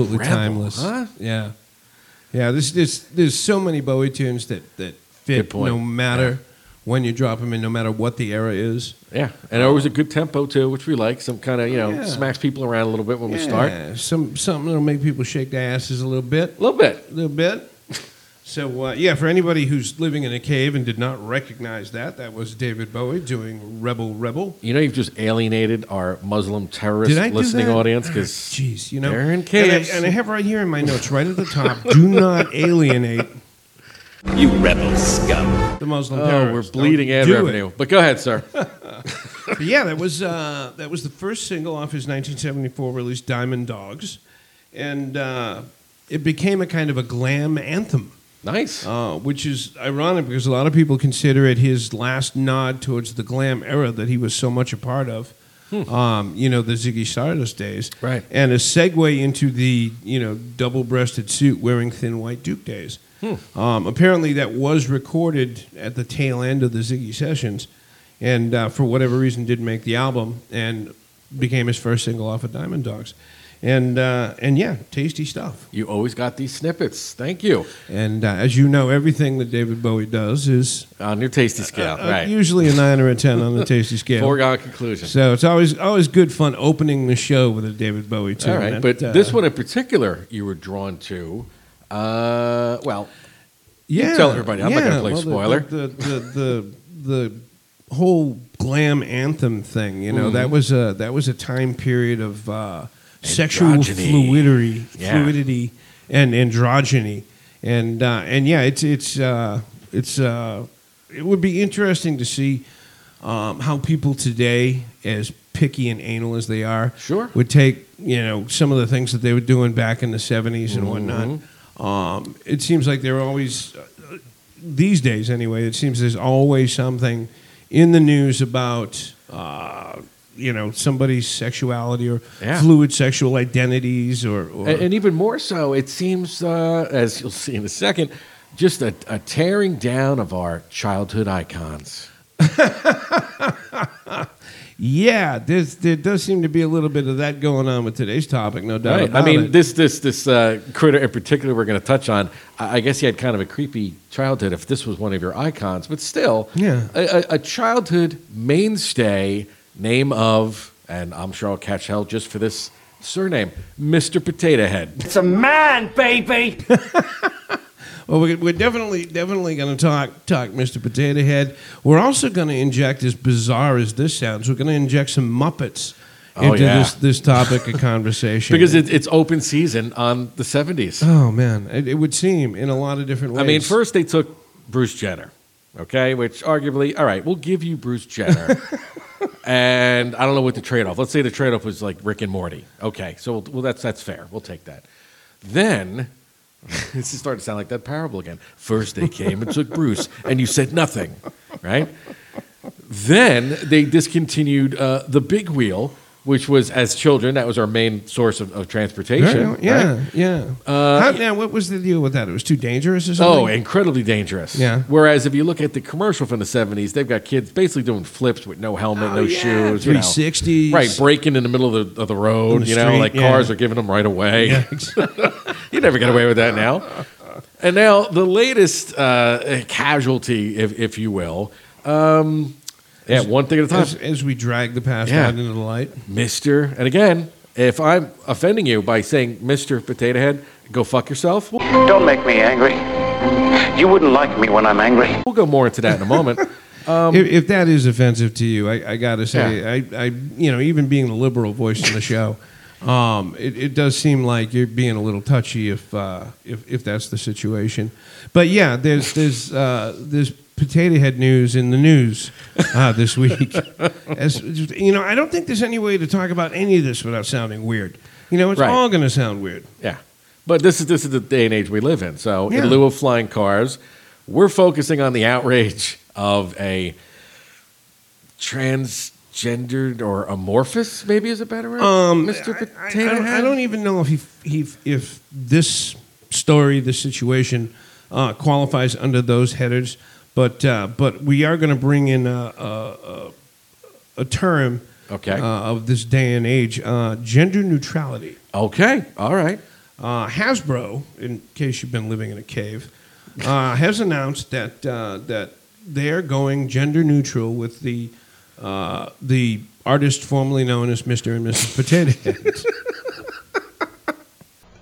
Absolutely Rebel, timeless. huh? Yeah, yeah. There's, there's there's so many Bowie tunes that that fit no matter when you drop them in, no matter what the era is. Yeah, and always a good tempo too, which we like. Some kind of you know Yeah. smacks people around a little bit when we start. Some something that'll make people shake their asses a little bit. A little bit. a little bit. So uh, yeah, for anybody who's living in a cave and did not recognize that, that was David Bowie doing "Rebel Rebel." You know, you've just alienated our Muslim terrorist Did I do listening that? audience because Jeez, you know, they're in and I, and I have right here in my notes, right at the top, do not alienate You rebel scum. the Muslim oh, we're bleeding Don't ad do it. revenue. But go ahead, sir. Yeah, that was uh, that was the first single off his 1974 release, "Diamond Dogs," and uh, it became a kind of a glam anthem. Nice. uh, which is ironic because a lot of people consider it his last nod towards the glam era that he was so much a part of. Um, you know, the Ziggy Stardust days, Hmm. Right. And a segue into the you know double-breasted suit wearing thin white Duke days. Hmm. Um, apparently, that was recorded at the tail end of the Ziggy sessions, and uh, for whatever reason, didn't make the album and became his first single off of Diamond Dogs. And uh, and yeah, tasty stuff. You always got these snippets. Thank you And uh, as you know, everything that David Bowie does is on your tasty scale. uh, right. usually a nine or a ten on the tasty scale. Foregone conclusion. So it's always always good fun opening the show with a David Bowie tune. All right, That, but uh, this one in particular, you were drawn to. Uh, well, yeah, tell everybody. I'm not gonna play well, the- spoiler. The the, the the whole glam anthem thing, you know, Mm-hmm. that was a that was a time period of uh, sexual fluidity, Yeah. fluidity, and androgyny, and uh, and yeah, it's it's uh, it's uh, it would be interesting to see um, how people today, as picky and anal as they are, Sure. would take you know some of the things that they were doing back in the '70s and whatnot. Mm-hmm. Um, it seems like they're always uh, these days anyway. It seems there's always something in the news about. You know somebody's sexuality or Yeah. fluid sexual identities or, or and, even more so, it seems, uh, as you'll see in a second, just a, a tearing down of our childhood icons. yeah there's, there does seem to be a little bit of that going on with today's topic no doubt Right. I mean, it. this this this uh, critter in particular, we're going to touch on. I I guess he had kind of a creepy childhood. If this was one of your icons, but still, Yeah. a, a, a childhood mainstay. Name of, and I'm sure I'll catch hell just for this surname, Mr. Potato Head. It's a man, baby! Well, we're, we're definitely definitely going to talk talk Mr. Potato Head. We're also going to inject, as bizarre as this sounds, we're going to inject some Muppets Oh, into yeah. this this topic of conversation Because it, it's open season on the 70s. oh man, it, it would seem in a lot of different ways. I mean, first they took Bruce Jenner, okay, which arguably, all right, we'll give you Bruce Jenner. and I don't know what the trade off. Let's say the trade off was like Rick and Morty. Okay, so well, that's that's fair. We'll take that. Then this is starting to sound like that parable again. First they came and took Bruce, and you said nothing, right? Then they discontinued uh, the big wheel, which was as children that was our main source of, of transportation. Right, yeah, right? yeah. Uh, How, now, what was the deal with that? It was too dangerous or something. Oh, incredibly dangerous. Yeah. Whereas if you look at the commercial from the '70s, they've got kids basically doing flips with no helmet, no Oh, yeah, shoes, you know. 360s. right? Breaking in the middle of the, of the road, the you know, street, like yeah. cars are giving them right away. Yeah. you never get away with that now. And now the latest uh, casualty, if, if you will. Um, yeah, one thing at a time. as, as we drag the past Yeah. out into the light. Mister, and again, if I'm offending you by saying Mister Potato Head, go fuck yourself. Don't make me angry. You wouldn't like me when I'm angry. we'll go more into that in a moment. if, if that is offensive to you, I, I got to say, I, I, you know, even being the liberal voice in the show, um, it, it does seem like you're being a little touchy if, uh, if, if that's the situation. But yeah, there's, there's, uh, there's potato head news in the news uh, this week. As, you know, I don't think there's any way to talk about any of this without sounding weird. You know, it's Right. all going to sound weird. Yeah. But this is this is the day and age we live in. So Yeah. in lieu of flying cars, we're focusing on the outrage of a transgendered or amorphous, maybe is a better word. Um, Mr. I- I, Potato I, don't, Head? I don't even know if he, he if this story, this situation, uh, qualifies under those headers. But uh, but we are going to bring in a, a, a, a term Okay. uh, of this day and age: uh, gender neutrality. Okay. All right. Uh, Hasbro, in case you've been living in a cave, uh, has announced that uh, that they're going gender neutral with the uh, the artist formerly known as Mr. and Mrs. Potato Head.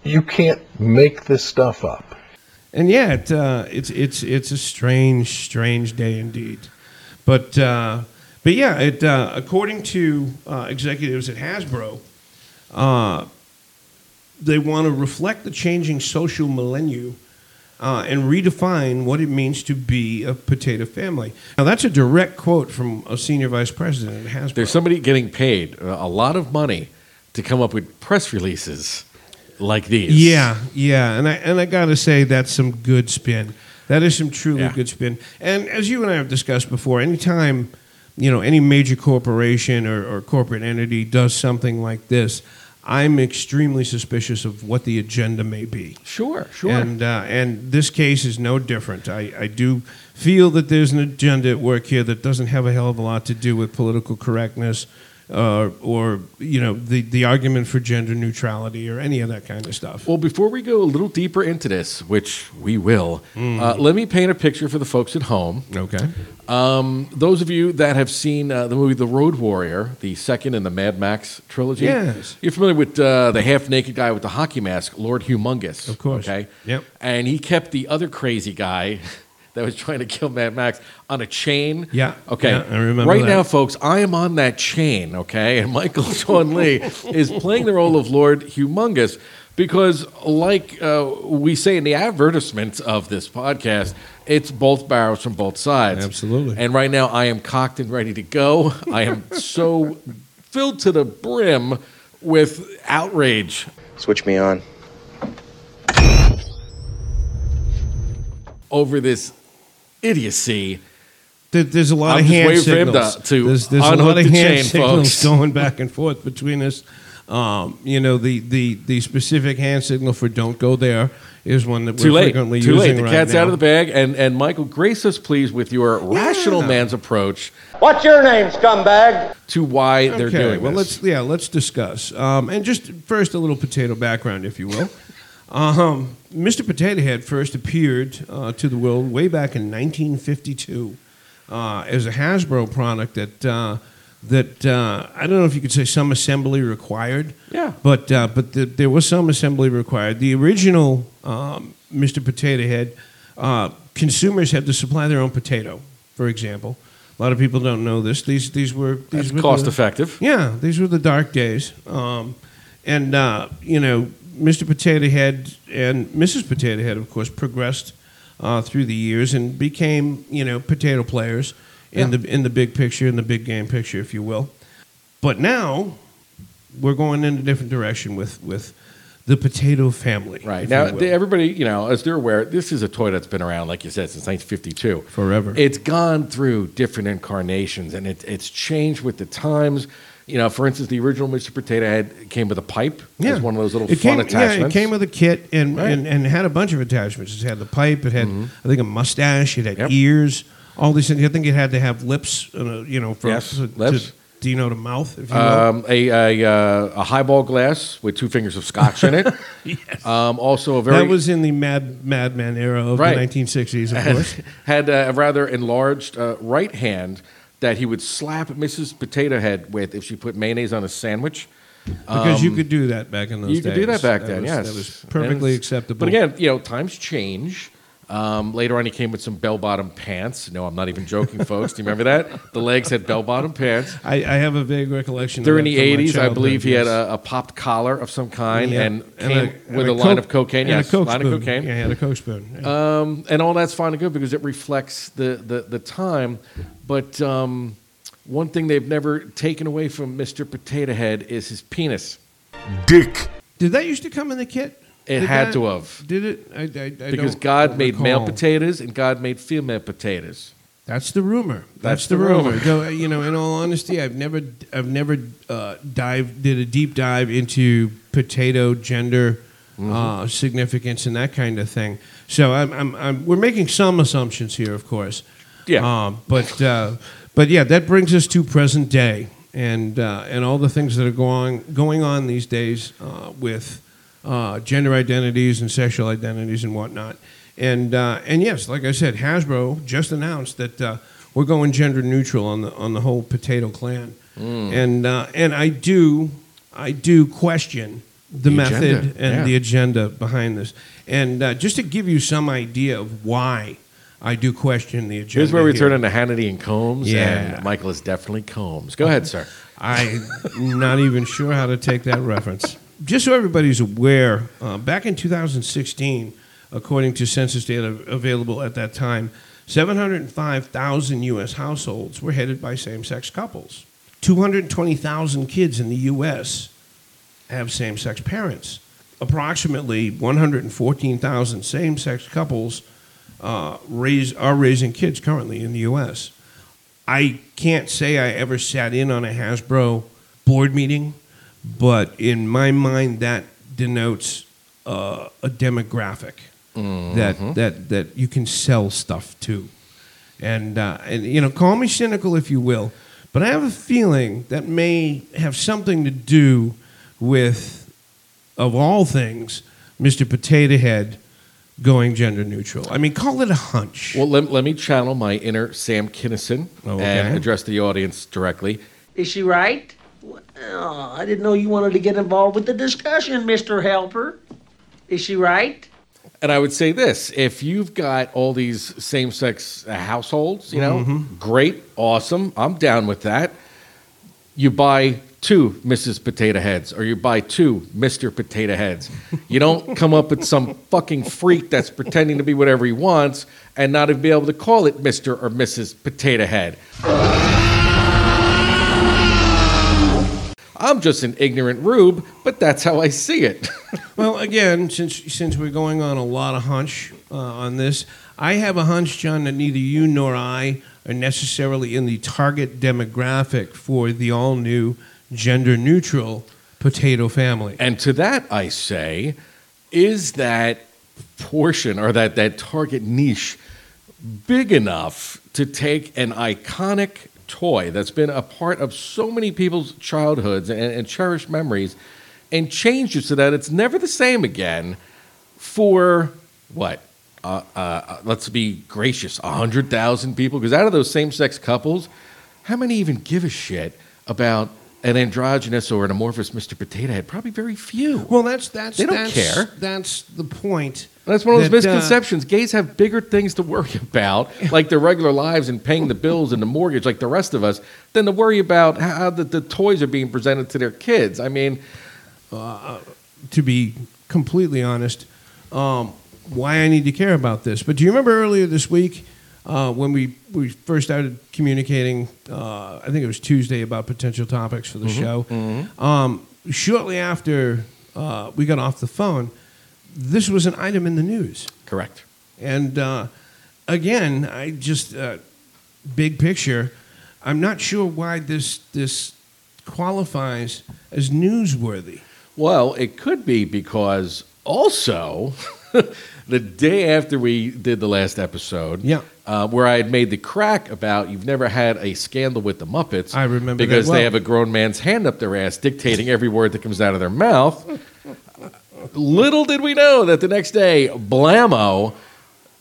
You can't make this stuff up. And yeah, it, uh, it's it's it's a strange, strange day indeed. But uh, but yeah, it uh, according to uh, executives at Hasbro, uh, they want to reflect the changing social millennium uh, and redefine what it means to be a potato family. Now that's a direct quote from a senior vice president at Hasbro. There's somebody getting paid a lot of money to come up with press releases like these. Yeah, yeah, and I and I gotta say that's some good spin. That is some truly Yeah. good spin. And as you and I have discussed before, anytime you know any major corporation or, or corporate entity does something like this, I'm extremely suspicious of what the agenda may be. Sure. Sure. And uh, and this case is no different. I, I do feel that there's an agenda at work here that doesn't have a hell of a lot to do with political correctness, uh, or you know the the argument for gender neutrality or any of that kind of stuff. Well, before we go a little deeper into this, which we will, Mm. uh, let me paint a picture for the folks at home. Okay. Um, those of you that have seen uh, the movie The Road Warrior, the second in the Mad Max trilogy, Yes. you're familiar with uh, the half naked guy with the hockey mask, Lord Humongous. Of course. Okay. Yep. And he kept the other crazy guy that was trying to kill Mad Max on a chain. Yeah. Okay. Yeah, I remember Right that. now, folks, I am on that chain. Okay, and Michael Sean Lee is playing the role of Lord Humongous because, like uh, we say in the advertisements of this podcast, it's both barrels from both sides. Absolutely. And right now, I am cocked and ready to go. I am so filled to the brim with outrage Switch me on. over this idiocy. There, there's a lot I'm of hand waiting for him signals. to- to there's there's a lot of hand chain, signals folks. going back and forth between us. Um, you know, the, the, the specific hand signal for "Don't go there" is one that Too we're late. frequently Too using late. The right cat's now. out of the bag. And, and Michael, grace us, please, with your rational man's approach What's your name, scumbag? to why they're okay, doing well, this. let's yeah, let's discuss. Um, and just first, a little potato background, if you will. Um, Mr. Potato Head first appeared uh, to the world way back in 1952 uh, as a Hasbro product that uh, that uh, I don't know if you could say some assembly required. Yeah. But uh, but the, there was some assembly required. The original um, Mr. Potato Head, uh, consumers had to supply their own potato. For example, a lot of people don't know this. These these were these That's were cost the- effective. yeah, these were the dark days. Um, and, uh, you know, Mr. Potato Head and Mrs. Potato Head, of course, progressed uh, through the years and became, you know, potato players in, the, in the big picture, in the big game picture, if you will. But now we're going in a different direction with, with the potato family. Right now, everybody, you know, as they're aware, this is a toy that's been around, like you said, since 1952. Forever. It's gone through different incarnations, and it, it's changed with the times. You know, for instance, the original Mr. Potato Head came with a pipe as one of those little it fun came, attachments. Yeah, it came with a kit and, Right. and, and had a bunch of attachments. It had the pipe. It had, I think, a mustache. It had Yep. ears. All these things. I think it had to have lips. Uh, you know, for Yes, to, lips. To denote a mouth. If you um, a, a, uh, a highball glass with two fingers of scotch in it. yes. um, also, a very that was in the Mad Madman era of Right. the 1960s, of had, course. had a rather enlarged uh, right hand that he would slap Mrs. Potato Head with if she put mayonnaise on a sandwich. Because you could do that back in those Um, You days. could do that back then, was, yes. That was perfectly acceptable. But again, you know, times change. Um, later on, he came with some bell-bottom pants. No, I'm not even joking, folks. Do you remember that? The legs had bell-bottom pants. I, I have a vague recollection. of During that the 80s, I believe he had a, a popped collar of some kind Yeah. and came a- with and a, line Coke- of cocaine. and yes, a Coke line spoon. of cocaine. Yeah, he had a Coke spoon. yeah. Um, and all that's fine and good because it reflects the, the, the time. But um, one thing they've never taken away from Mr. Potato Head is his penis. Dick. Did that used to come in the kit? It Did had that- to have. Did it? I, I, I Because God made male potatoes and God made female potatoes. That's the rumor. That's, That's the, the rumor. rumor. Though, you know, in all honesty, I've never, I've never uh, dive did a deep dive into potato gender Mm-hmm. uh, significance and that kind of thing. So I'm, I'm, I'm, we're making some assumptions here, of course. Yeah. Um, but, uh, but yeah, that brings us to present day. and uh, and all the things that are going going on these days uh, with uh, gender identities and sexual identities and whatnot. And uh, and yes, like I said, Hasbro just announced that uh, we're going gender neutral on the on the whole potato clan. And uh, and I do I do question the, The method agenda, and yeah. the agenda behind this. And uh, just to give you some idea of why I do question the agenda. Here's where we here. turn into Hannity and Colmes. Yeah. And Michael is definitely Colmes. Go ahead, sir. I'm not even sure how to take that reference. Just so everybody's aware, uh, back in 2016, according to census data available at that time, 705,000 U.S. households were headed by same sex couples. 220,000 kids in the U.S. have same sex parents. Approximately 114,000 same sex couples uh, raise, are raising kids currently in the U.S. I can't say I ever sat in on a Hasbro board meeting, but in my mind, that denotes uh, a demographic that that that you can sell stuff to, and uh, and you know, call me cynical if you will, but I have a feeling that may have something to do with, of all things, Mr. Potato Head going gender neutral. I mean, call it a hunch. Well, let, let me channel my inner Sam Kinison Oh, and address the audience directly. Is she right? Well, I didn't know you wanted to get involved with the discussion, Mr. Helper. Is she right? And I would say this if you've got all these same sex households, you know, Mm-hmm. great, awesome. I'm down with that. You buy two Mrs. Potato Heads or you buy two Mr. Potato Heads. You don't come up with some fucking freak that's pretending to be whatever he wants and not even be able to call it Mr. or Mrs. Potato Head. I'm just an ignorant rube, but that's how I see it. Well, again, since since we're going on a lot of hunch uh, on this, I have a hunch, John, that neither you nor I are necessarily in the target demographic for the all new gender neutral potato family. And to that I say, is that portion or that, that target niche big enough to take an iconic toy that's been a part of so many people's childhoods and, and cherished memories and change it so that it's never the same again for what? Uh, uh, uh, let's be gracious, 100,000 people? Because out of those same sex couples, how many even give a shit about an androgynous or an amorphous Mr. Potato Head? Probably very few. Well, that's that's They don't that's, care. That's the point. That's one of those that, uh, misconceptions. Gays have bigger things to worry about, like their regular lives and paying the bills and the mortgage, like the rest of us, than to worry about how the, the toys are being presented to their kids. I mean, to be completely honest, um, why I need to care about this. But do you remember earlier this week uh, when we, we first started communicating? Uh, I think it was Tuesday about potential topics for the show. Um, shortly after uh, we got off the phone, this was an item in the news. correct. And uh, again, I just uh, big picture. I'm not sure why this this qualifies as newsworthy. Well, it could be because also the day after we did the last episode, Yeah. Uh, where I had made the crack about you've never had a scandal with the Muppets. I remember that because well. they have a grown man's hand up their ass dictating every word that comes out of their mouth. Little did we know that the next day, blammo.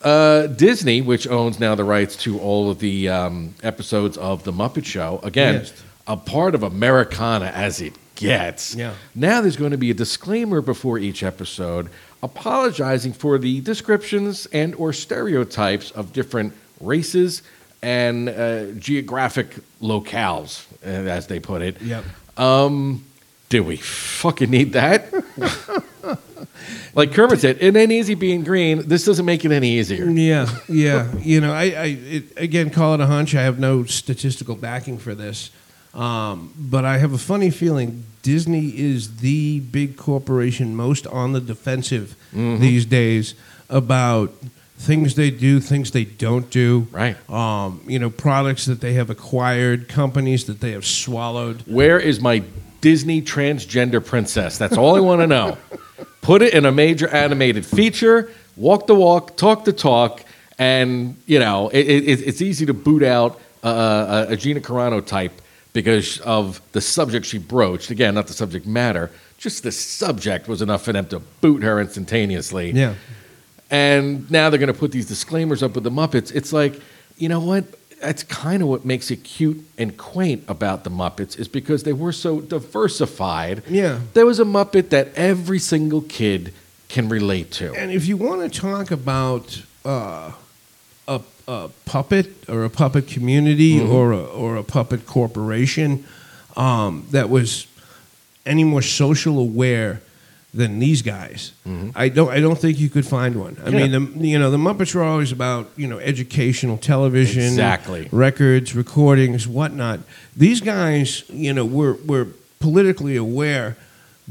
Uh, Disney, which owns now the rights to all of the um, episodes of The Muppet Show, again, Yes. a part of Americana as it gets. Yeah. Now there's going to be a disclaimer before each episode apologizing for the descriptions and or stereotypes of different races and uh, geographic locales, uh, as they put it. Yep. Um, do we fucking need that? like Kermit said, it ain't easy being green. This doesn't make it any easier. Yeah, yeah. you know, I, I it, again call it a hunch. I have no statistical backing for this, um, but I have a funny feeling Disney is the big corporation most on the defensive these days about things they do, things they don't do. Right. Um, you know, products that they have acquired, companies that they have swallowed. Where is my Disney transgender princess? That's all I want to know. Put it in a major animated feature, walk the walk, talk the talk, and you know it, it, it's easy to boot out uh, a Gina Carano type because of the subject she broached. Again, not the subject matter, just the subject was enough for them to boot her instantaneously. Yeah. And now they're going to put these disclaimers up with the Muppets. It's like, you know what? That's kind of what makes it cute and quaint about the Muppets is because they were so diversified. Yeah. There was a Muppet that every single kid can relate to. And if you want to talk about uh, a, a puppet or a puppet community Mm-hmm. or, a, or a puppet corporation um, that was any more social aware than these guys, I don't. I don't think you could find one. I Mm-hmm. Yeah. mean, the, you know, the Muppets were always about you know educational television, Exactly. records, recordings, whatnot. These guys, you know, were were politically aware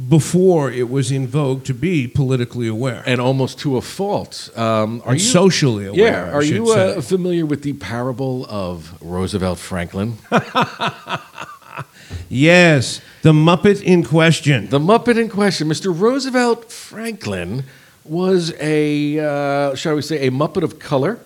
before it was in vogue to be politically aware and almost to a fault. Um, are you socially aware. Yeah. Are you uh, familiar with the parable of Roosevelt Franklin? yes, the Muppet in question. The Muppet in question, Mr. Roosevelt Franklin, was a, uh, shall we say, a Muppet of color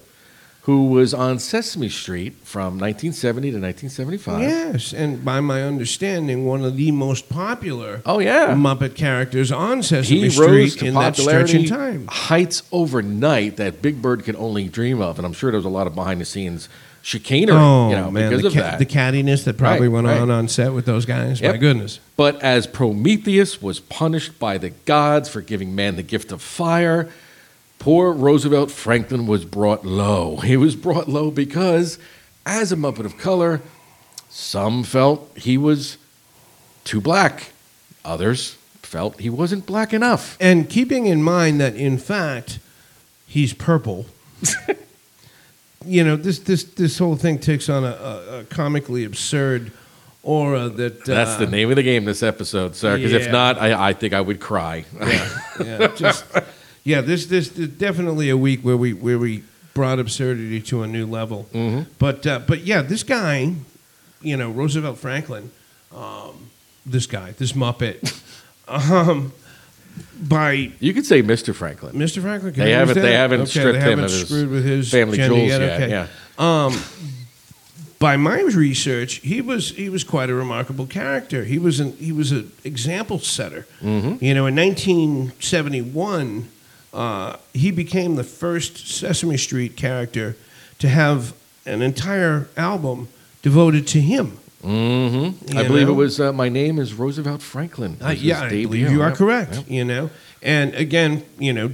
who was on Sesame Street from 1970 to 1975. Yes, and by my understanding, one of the most popular Oh, yeah. Muppet characters on Sesame He Street rose to in that stretch in time. heights overnight that Big Bird could only dream of, and I'm sure there was a lot of behind the scenes chicanery, Oh you know, man, because the, of ca- that. the cattiness that probably Right, went right. on on set with those guys. My goodness. But as Prometheus was punished by the gods for giving man the gift of fire, poor Roosevelt Franklin was brought low. He was brought low because, as a Muppet of color, some felt he was too black, others felt he wasn't black enough. And keeping in mind that in fact he's purple. you know this this this whole thing takes on a, a, a comically absurd aura that That's uh, the name of the game this episode, sir. Because if not, I, I think I would cry. yeah, just yeah. This this is definitely a week where we where we brought absurdity to a new level. Mhm. But uh, but yeah, this guy, you know, Roosevelt Franklin, um, this guy, this Muppet, um, by You could say Mr. Franklin. Mr. Franklin. They haven't- they haven't okay, stripped they him haven't of his screwed with his family jewels yet. yet, Okay. yeah. Um, by my research, he was he was quite a remarkable character. He was an he was an example setter. Mm-hmm. You know, in 1971, uh, he became the first Sesame Street character to have an entire album devoted to him. Mm-hmm. I You believe know? it was uh, My Name is Roosevelt Franklin. Uh, yeah, I believe you are Yep, correct. yep. You know, and again, you know,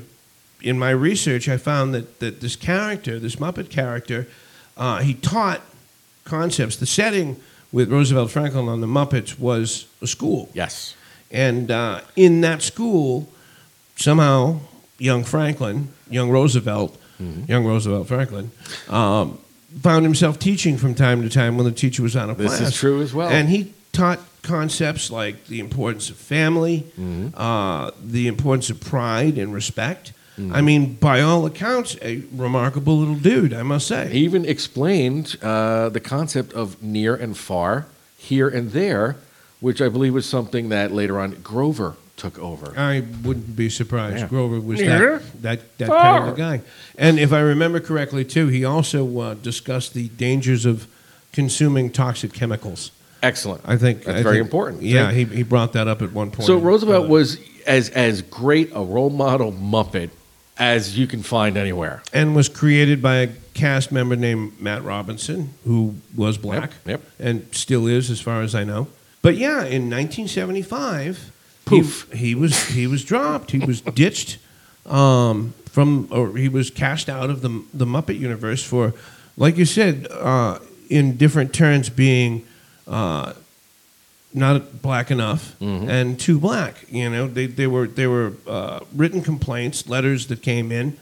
in my research, I found that that this character, this Muppet character, uh, he taught concepts. The setting with Roosevelt Franklin on the Muppets was a school, Yes. and uh, in that school, somehow, young Franklin, young Roosevelt, Mm-hmm. young Roosevelt Franklin. Um, Found himself teaching from time to time when the teacher was out of class. This is true as well. And he taught concepts like the importance of family, Mm-hmm. uh, the importance of pride and respect. Mm-hmm. I mean, by all accounts, a remarkable little dude, I must say. He even explained uh, the concept of near and far, here and there, which I believe was something that later on Grover took over. I wouldn't be surprised. Yeah. Grover was Near, that that, that kind of a guy. And if I remember correctly, too, he also uh, discussed the dangers of consuming toxic chemicals. Excellent. I think That's I very think- important. Yeah, he, he brought that up at one point. So Roosevelt Uh, was as as great a role model Muppet as you can find anywhere. and was created by a cast member named Matt Robinson, who was black yep. and still is, as far as I know. But yeah, in 1975, Poof. He, he was he was dropped. He was ditched um, from, or he was cast out of the the Muppet universe for, like you said, uh, in different turns being. Uh, not black enough and too black. You know, they, they were they were uh, written complaints, letters that came in,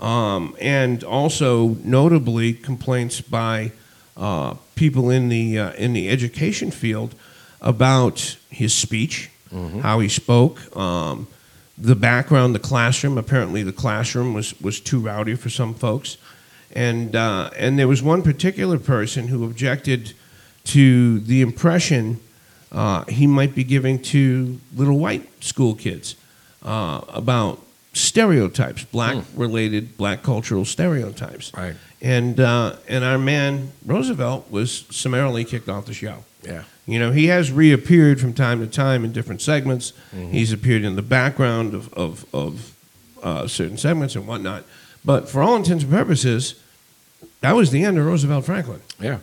um, and also notably complaints by uh, people in the uh, in the education field about his speech, how he spoke, um, the background, the classroom. Apparently, the classroom was was too rowdy for some folks, and uh, and there was one particular person who objected to the impression uh, he might be giving to little white school kids uh, about stereotypes, black related, black cultural stereotypes. Right. And uh, and our man Roosevelt was summarily kicked off the show. Yeah. You know, he has reappeared from time to time in different segments. Mm-hmm. He's appeared in the background of of, of uh, certain segments and whatnot. But for all intents and purposes, that was the end of Roosevelt Franklin. Yeah.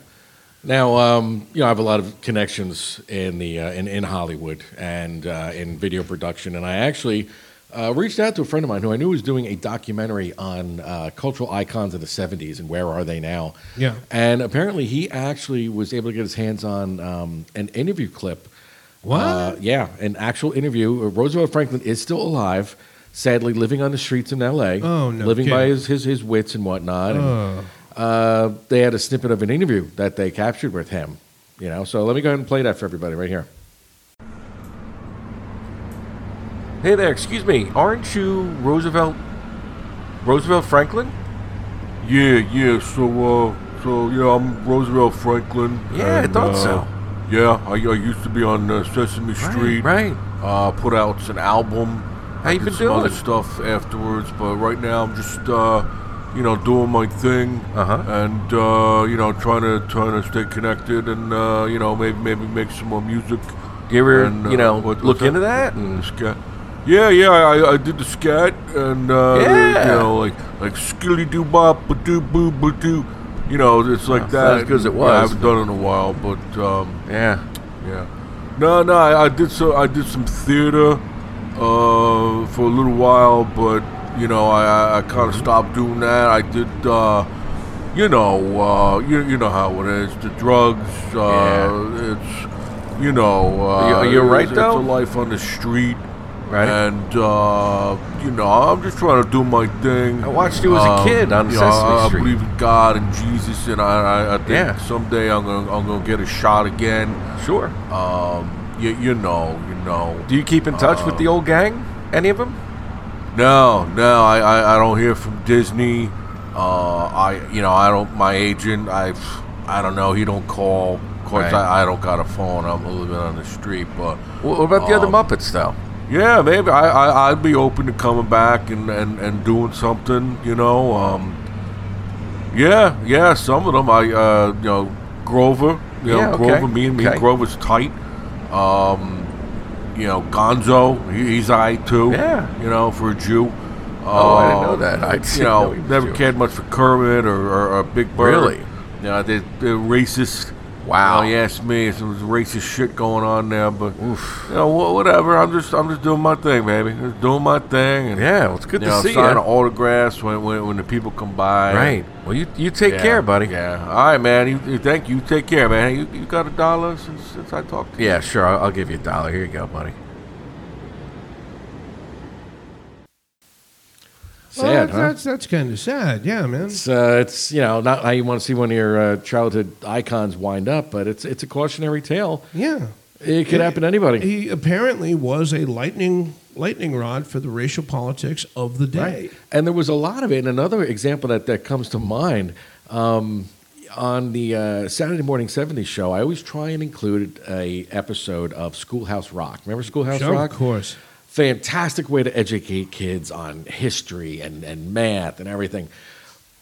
Now, um, you know, I have a lot of connections in the uh, in, in Hollywood and uh, in video production, and I actually uh, reached out to a friend of mine who I knew was doing a documentary on uh, cultural icons of the '70s and where are they now. Yeah. And apparently, he actually was able to get his hands on um, an interview clip. What? Uh, yeah, an actual interview. Uh, Roosevelt Franklin is still alive, sadly living on the streets in L.A. Oh, no living by his, his his wits and whatnot. And, Oh. uh, they had a snippet of an interview that they captured with him. You know, so let me go ahead and play that for everybody right here. Hey there, excuse me, aren't you Roosevelt Roosevelt Franklin? Yeah, yeah. So, uh, so yeah, I'm Roosevelt Franklin. Yeah, I thought uh, so. Yeah, I, I used to be on uh, Sesame Street. right. Uh, put out an album. How I you been some other stuff afterwards, but right now I'm just, uh, you know, doing my thing. Uh-huh. And uh, you know, trying to trying to stay connected, and uh, you know, maybe maybe make some more music. You ever, And, uh, you know, what- look into that? And. Yeah, yeah, I, I did the scat and uh, Yeah. you know, like like skilly doo bop ba doo boo ba doo. You know, it's like it's that. not as good as it Yeah, I haven't done it in a while, but um, yeah. yeah. No, no, I, I did so. I did some theater uh, for a little while, but you know, I I, kind of stopped doing that. I did. Uh, you know, uh, you, you know how it is. The drugs. Uh, It's you know. Uh, Are you- are you it's- right, it's, though? a life on the street. Right. And uh, you know, I'm just trying to do my thing. I watched you as a Um, kid on you know, Sesame I, I Street. believe in God and Jesus, and I, I, I think Yeah. someday I'm gonna I'm gonna get a shot again. Sure. Um, you, you know, you know. Do you keep in touch with the old gang? Any of them? No, no, I, I, I don't hear from Disney. Uh, I, you know, I don't. My agent, I, I don't know. He don't call. Of course, Right. I, I don't got a phone. I'm living on the street, but What about the other Um, Muppets, though? Yeah, maybe I, I I'd be open to coming back and, and, and doing something. You know, um, yeah, yeah. Some of them, I, uh, you know, Grover. You know, Yeah, okay, Grover. Me and me, okay. Grover's tight. Um, you know, Gonzo. He, he's I too. Yeah. You know, for a Jew. Oh, I didn't know Uh, that. I you know, know never Jewish. cared much for Kermit or, or, or Big Bird. Really? You know, they, they're racist. Wow. You know, you ask me, was racist shit going on there, but you know, wha- whatever. I'm just, I'm just doing my thing, baby. Just doing my thing. And, Yeah, well, it's good you to know, see signing ya. autographs when, when, when the people come by. Right. Well, you you take Yeah, care, buddy. Yeah. All right, man. You, you thank you. Take care, man. You, you got a dollar since, since I talked to you? Yeah, sure. I'll, I'll give you a dollar. Here you go, buddy. Well, that's, huh? that's, that's kind of sad. Yeah, man. It's, uh, it's you know not how you want to see one of your uh, childhood icons wind up, but it's it's a cautionary tale. Yeah. It could happen to anybody. He apparently was a lightning lightning rod for the racial politics of the day. Right. And there was a lot of it. And another example that, that comes to mind um, on the uh, Saturday Morning 70s show, I always try and include a episode of Schoolhouse Rock. Remember Schoolhouse Sure, Rock? of course. Fantastic way to educate kids on history and, and math and everything.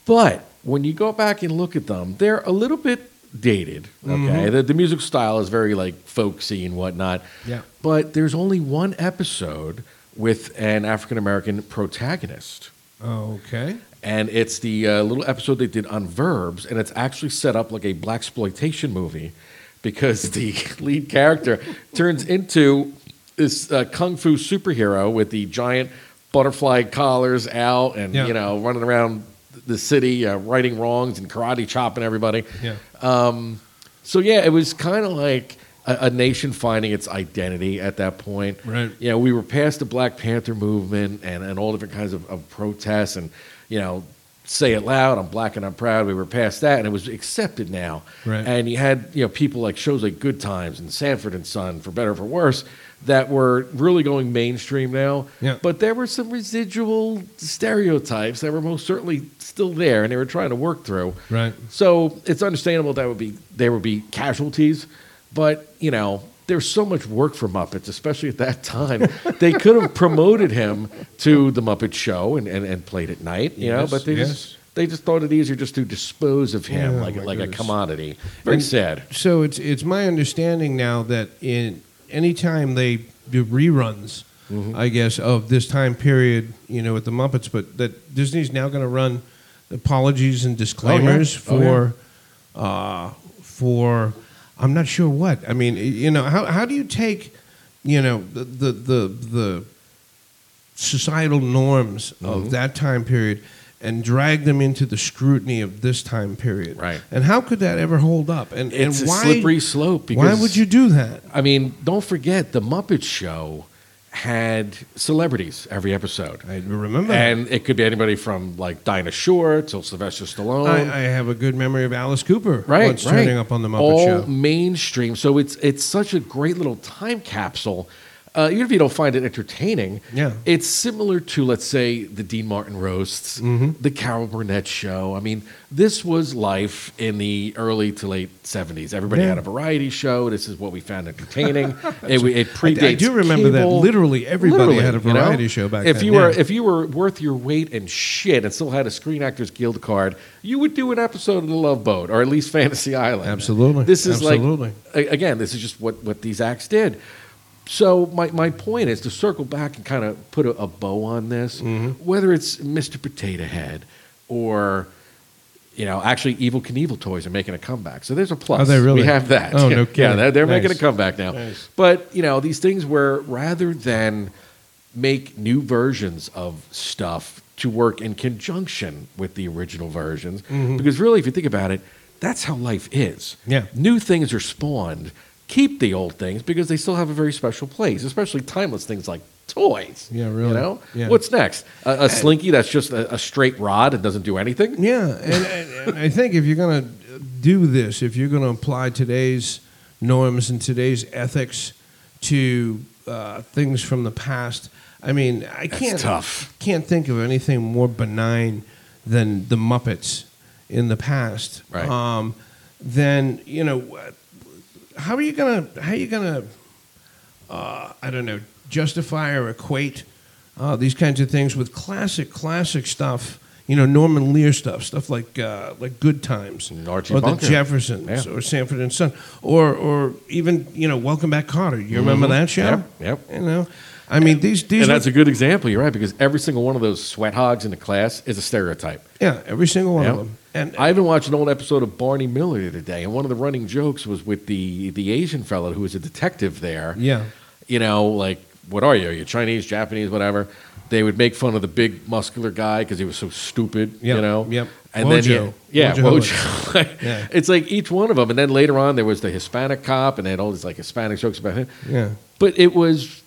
But when you go back and look at them, they're a little bit dated. Okay, Mhm. the, the music style is very like folksy and whatnot. Yeah. But there's only one episode with an African American protagonist. Okay. And it's the uh, little episode they did on verbs, and it's actually set up like a blaxploitation movie because the lead character turns into this uh, kung fu superhero with the giant butterfly collars out and Yeah. you know running around the city uh, righting wrongs and karate chopping everybody. Yeah. Um, so yeah, it was kind of like a, a nation finding its identity at that point. Right. You know, we were past the Black Panther movement and, and all different kinds of, of protests and, you know, say it loud, I'm black and I'm proud. We were past that and it was accepted now. Right. And you had, you know, people like shows like Good Times and Sanford and Son, for better or for worse, that were really going mainstream now. Yeah. But there were some residual stereotypes that were most certainly still there and they were trying to work through. Right. So it's understandable that would be there would be casualties, but you know there's so much work for Muppets, especially at that time. they could have promoted him to the Muppet Show and, and, and played at night, you know, but they yes. just They just thought it easier just to dispose of him Oh, like like a commodity. Very And sad. So it's it's my understanding now that in any time they do reruns, Mm-hmm. I guess of this time period, you know, with the Muppets, but that Disney's now going to run apologies and disclaimers Oh, yeah. for uh, for I'm not sure what. I mean, you know, how how do you take you know the the the, the societal norms Mm-hmm. of that time period and drag them into the scrutiny of this time period. Right. And how could that ever hold up? And It's and a why, slippery slope. why would you do that? I mean, don't forget the Muppet Show had celebrities every episode. I remember. And it could be anybody from like Dinah Shore till Sylvester Stallone. I, I have a good memory of Alice Cooper right, once right. turning up on the Muppet All Show. mainstream. So it's it's such a great little time capsule. Uh, even if you don't find it entertaining, Yeah. it's similar to let's say the Dean Martin roasts, Mm-hmm. the Carol Burnett show. I mean, this was life in the early to late seventies. Everybody Yeah. had a variety show. This is what we found entertaining. it, it predates. I do remember that literally everybody had a you know? variety show back if then, you were if you were worth your weight in shit and still had a Screen Actors Guild card, you would do an episode of The Love Boat or at least Fantasy Island. Absolutely. This is Absolutely. like again, this is just what what these acts did. So my, my point is to circle back and kind of put a, a bow on this, Mm-hmm. whether it's Mr. Potato Head or you know, actually, Evel Knievel toys are making a comeback. So there's a plus. Are they really? We have that. Oh, no yeah, they're, they're making a comeback now. Nice. But you know, these things where rather than make new versions of stuff to work in conjunction with the original versions, because really, if you think about it, that's how life is. Mm-hmm. Yeah. New things are spawned. Keep the old things because they still have a very special place, especially timeless things like toys. Yeah, really. You know, Yeah. what's next? A, a slinky that's just a, a straight rod and doesn't do anything. Yeah, and, and, and I think if you're going to do this, if you're going to apply today's norms and today's ethics to uh, things from the past, I mean, I can't tough. can't think of anything more benign than the Muppets in the past. Right. Um, then you know, how are you gonna how are you gonna uh, I don't know justify or equate uh, these kinds of things with classic classic stuff. You know, Norman Lear stuff, stuff like uh, like Good Times, Archie or Bunker. the Jeffersons, Yeah. or Sanford and Son, or or even you know, Welcome Back, Kotter. You remember that show? Mm-hmm. Yep, yep. You know, I mean these these And are- that's a good example. You're right because every single one of those sweat hogs in the class is a stereotype. yeah, every single one Yeah. of them. And I even watched an old episode of Barney Miller the other day, and one of the running jokes was with the the Asian fellow who was a detective there. yeah, You know, like, what are you? Are you Chinese, Japanese, whatever? They would make fun of the big muscular guy because he was so stupid. Yep, You know. yep. And then you, yeah. Like, Yeah. It's like each one of them, and then later on there was the Hispanic cop, and they had all these like Hispanic jokes about him. yeah. But it was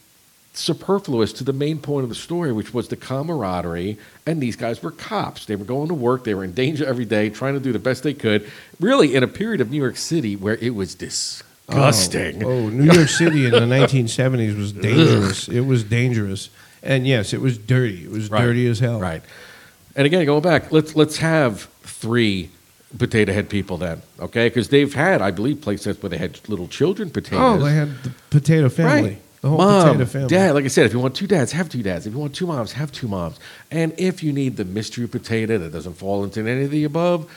superfluous to the main point of the story, which was the camaraderie. And these guys were cops. They were going to work. They were in danger every day, trying to do the best they could. Really, in a period of New York City where it was disgusting. Oh, oh, New York City in the 1970s was dangerous. it was dangerous, and yes, it was dirty. It was Right. dirty as hell. Right. And again, going back, let's let's have three potato head people then, okay? Because they've had, I believe, places where they had little children potatoes. Oh, they had the potato family. Right. The whole Mom, potato family. Dad, like I said, if you want two dads, have two dads. If you want two moms, have two moms. And if you need the mystery potato that doesn't fall into any of the above,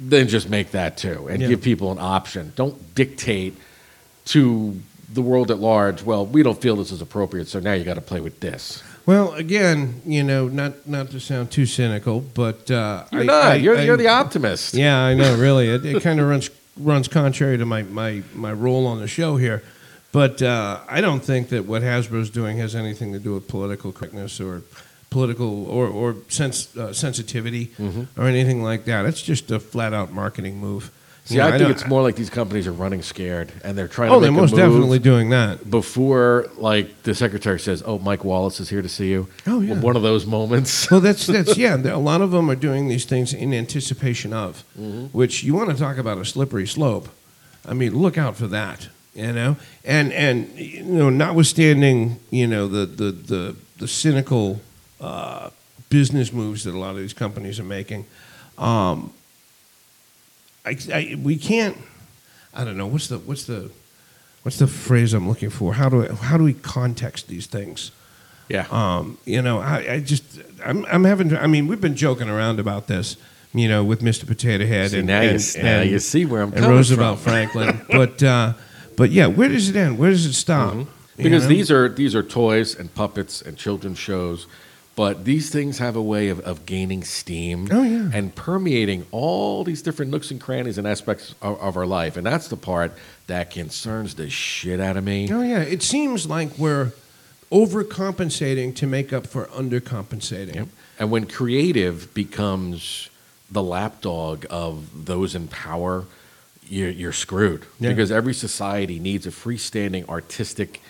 then just make that too and Yeah. give people an option. Don't dictate to the world at large, well, we don't feel this is appropriate, so now you got to play with this. Well, again, you know, not not to sound too cynical, but uh, You're I- not. I- you're, I- you're the optimist. Yeah, I know. Really, it, it kind of runs runs contrary to my, my my role on the show here. But uh, I don't think that what Hasbro's doing has anything to do with political correctness or political or or sense uh, sensitivity Mm-hmm. or anything like that. It's just a flat out marketing move. See, You know, I think don't- it's more like these companies are running scared and they're trying Oh, to they're make a most definitely doing that. before like the secretary says, "Oh, Mike Wallace is here to see you." Oh, yeah. One of those moments. Well, that's that's yeah. A lot of them are doing these things in anticipation of, Mm-hmm. which you want to talk about a slippery slope. I mean, look out for that. You know, and and you know, notwithstanding you know the the the, the cynical uh, business moves that a lot of these companies are making, um, I, I we can't. I don't know what's the what's the what's the phrase I'm looking for. How do I, how do we context these things? yeah. Um, you know, I, I just, I'm, I'm having, I mean, we've been joking around about this you know, with Mr. Potato Head See, and, now you and, now you see where I'm and Roosevelt. Franklin. but uh, but yeah, where does it end? Where does it stop? Mm-hmm. because know? these are these are toys and puppets and children's shows but these things have a way of, of gaining steam Oh, yeah. and permeating all these different nooks and crannies and aspects of, of our life and that's the part that concerns the shit out of me Oh yeah, it seems like we're overcompensating to make up for undercompensating. Yep. and when creative becomes the lapdog of those in power you're, you're screwed Yeah. because every society needs a freestanding artistic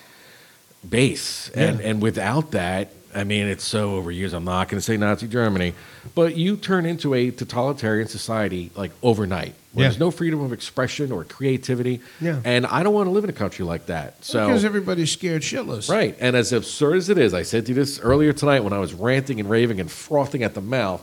base and and without that i mean it's so overused i'm not going to say nazi germany but you turn into a totalitarian society like overnight where Yeah. there's no freedom of expression or creativity Yeah. and i don't want to live in a country like that so because everybody's scared shitless. Right. And as absurd as it is, I said to you this earlier tonight when I was ranting and raving and frothing at the mouth.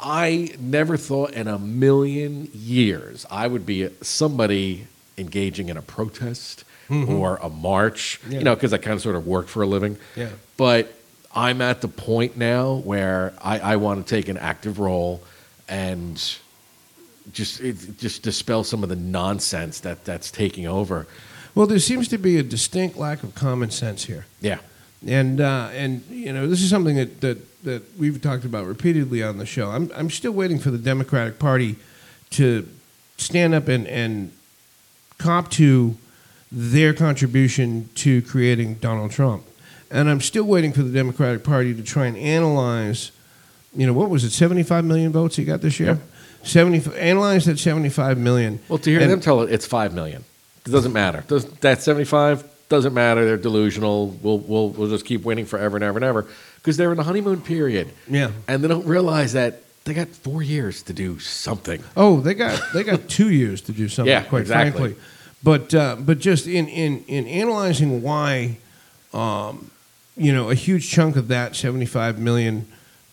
I never thought in a million years I would be somebody engaging in a protest or a march, Mm-hmm. Yeah. you know, because I kind of sort of work for a living. Yeah. But I'm at the point now where I, I want to take an active role and just it, just dispel some of the nonsense that that's taking over. Well, there seems to be a distinct lack of common sense here. Yeah. And uh, and you know this is something that, that that we've talked about repeatedly on the show. I'm I'm still waiting for the Democratic Party to stand up and and cop to their contribution to creating Donald Trump, and I'm still waiting for the Democratic Party to try and analyze. You know what was it? 75 million votes he got this year. Yep. 70 analyze that 75 million. Well, to hear And- them tell it, it's five million. It doesn't matter. Does, that seventy-five doesn't matter. They're delusional. We'll we'll we'll just keep winning forever and ever and ever because they're in the honeymoon period. Yeah. and they don't realize that they got four years to do something. Oh, they got they got two years to do something. Yeah, quite exactly. frankly. But uh, but just in in in analyzing why, um, you know, a huge chunk of that seventy five million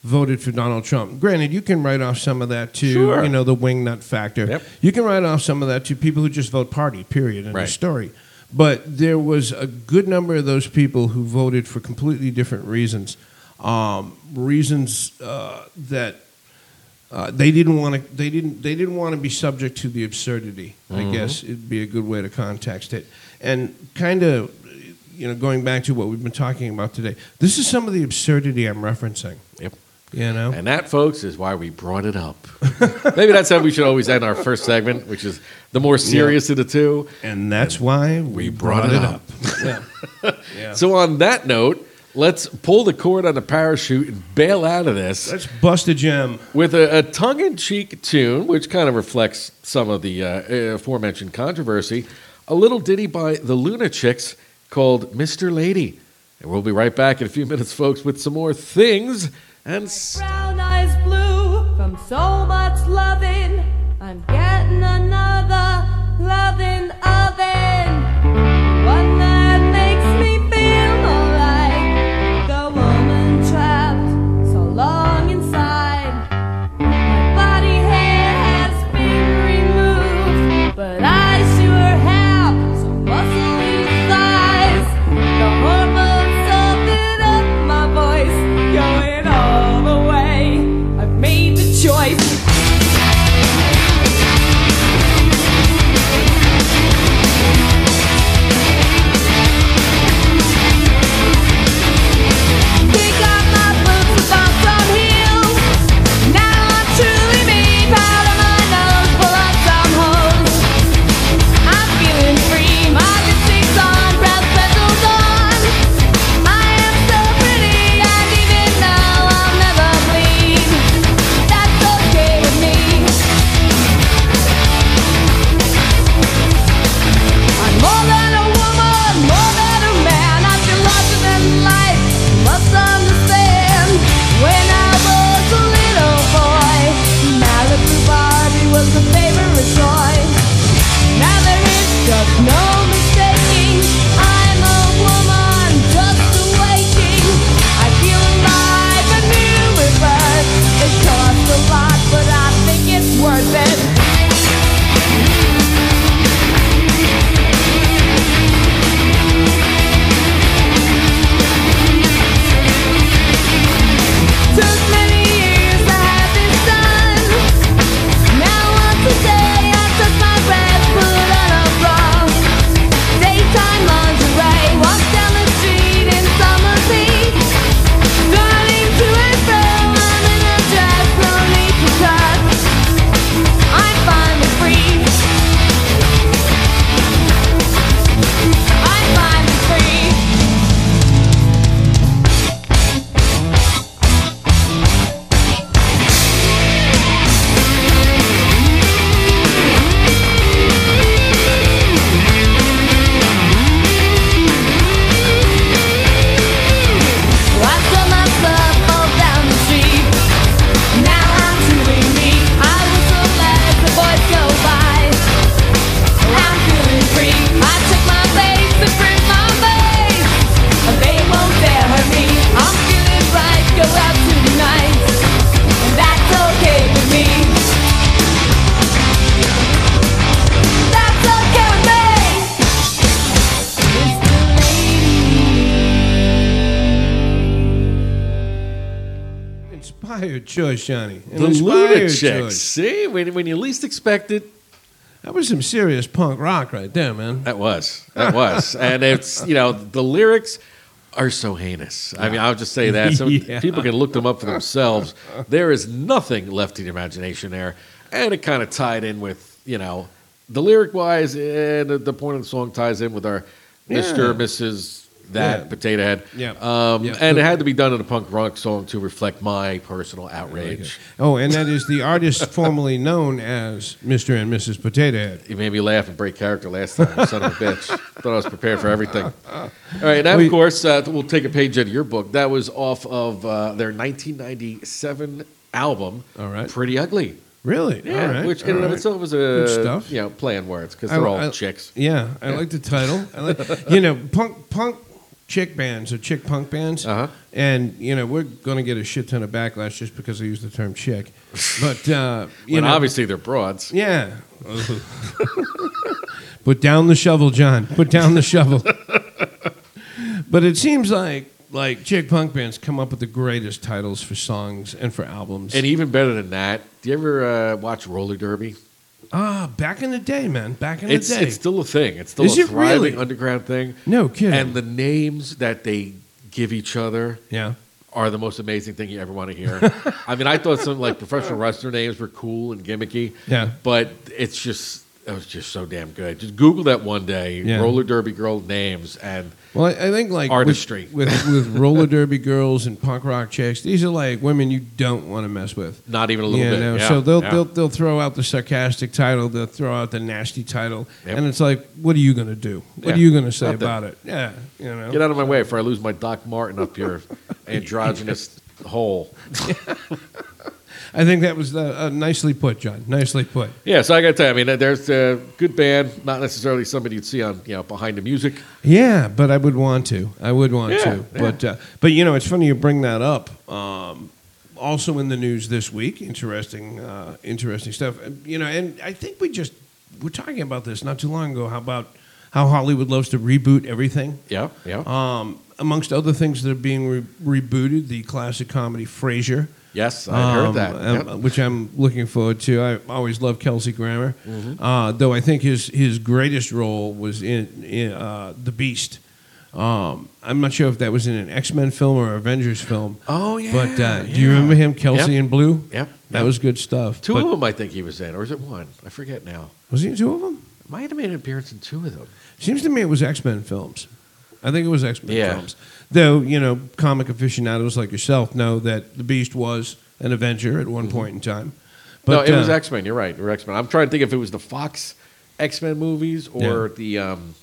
voted for Donald Trump. Granted, you can write off some of that to Sure. you know the wingnut factor. Yep. You can write off some of that to people who just vote party. Period. In the Right. story. But there was a good number of those people who voted for completely different reasons, um, reasons uh, that uh, they didn't want to. They didn't. They didn't want to be subject to the absurdity. I guess it'd be a good way to context it, and kind of, you know, going back to what we've been talking about today. This is some of the absurdity I'm referencing. You know, And that, folks, is why we brought it up. Maybe that's how we should always end our first segment, which is the more serious of the two. and that's why we, brought, it up. yeah. So, on that note, let's pull the cord on the parachute and bail out of this. Let's bust a gem. with a, a tongue-in-cheek tune, which kind of reflects some of the uh, aforementioned controversy. A little ditty by the Lunachicks called "Mr. Lady," and we'll be right back in a few minutes, folks, with some more things and. Brown eyes blue from so much loving. I'm getting another loving inspired choice, Johnny. An The Lunachicks. See, when, when you least expect it, That was some serious punk rock right there, man. that was. That was. and it's, you know, the lyrics are so heinous. I mean, I'll just say that. So Yeah. people can look them up for themselves. There is nothing left to the imagination there. And it kind of tied in with, you know, the lyric wise, and eh, the, the point of the song ties in with our Mr. Yeah. Mrs. That Yeah. Potato Head. Yeah. Um, Yeah. And it had to be done in a punk rock song to reflect my personal outrage. Oh, and that is the artist formerly known as Mr. and Mrs. Potato Head. You made me laugh and break character last time, son of a bitch. Thought I was prepared for everything. All right, and that, Well, of course, uh, we'll take a page out of your book. That was off of uh, their 1997 album, All right. Pretty Ugly. Really? Yeah, All right, which in all and of right. itself is a Good stuff. you know play on words because they're all I- chicks. Yeah, I like the title. I like, you know, punk punk chick bands or chick punk bands. Uh-huh. And you know, we're going to get a shit ton of backlash just because I use the term chick. But uh, you know, obviously they're broads. yeah. Put down the shovel, John. Put down the shovel. but it seems like like chick punk bands come up with the greatest titles for songs and for albums. And even better than that, do you ever uh, watch roller derby? Ah, back in the day, man. Back in It's the day. it's still a thing. It's still Is a it thriving really? underground thing. no kidding. And the names that they give each other yeah. are the most amazing thing you ever want to hear. I mean, I thought some like professional wrestler names were cool and gimmicky. Yeah. But it's just it was just so damn good. Just Google that one day, Yeah. roller derby girl names, and Well, I I think like with- Artistry. with, with, roller derby girls and punk rock chicks. These are like women you don't want to mess with. not even a little You bit. know, Yeah, so they'll yeah. they'll they'll throw out the sarcastic title, they'll throw out the nasty title, Yep. and it's like, what are you going to do? What are you going to say nothing. about it? Yeah, you know. get out of my way before I lose my Doc Martin up your androgynous hole. I think that was uh, uh, nicely put, John. Nicely put. Yeah, so I got to tell you, I mean, there's a good band, not necessarily somebody you'd see on you know behind the music. Yeah, but I would want to. I would want Yeah, to. yeah. But uh, but you know, it's funny you bring that up. Um, also in the news this week, interesting uh, interesting stuff. You know, and I think we just we're talking about this not too long ago. How about how Hollywood loves to reboot everything? Yeah, yeah. Um, amongst other things that are being re- rebooted, the classic comedy Frasier. Yes, I heard um, that. um, Yep. which I'm looking forward to. I always love Kelsey Grammer, Mm-hmm. uh, though I think his his greatest role was in, in uh, the Beast. Um, I'm not sure if that was in an X Men film or Avengers film. Oh, yeah, But uh, do you remember him, Kelsey Yep. in Blue? Yep, That yep. was good stuff. Two But- of them, I think he was in, or is it one? I forget now. Was he in two of them? Might have made an appearance in two of them. Seems to me it was X Men films. I think it was X Men Yeah. films. Though you know, comic aficionados like yourself know that the Beast was an Avenger at one point in time. Mm-hmm. no, it was uh, X Men. You're right. It was X Men. I'm trying to think if it was the Fox X Men movies or the um,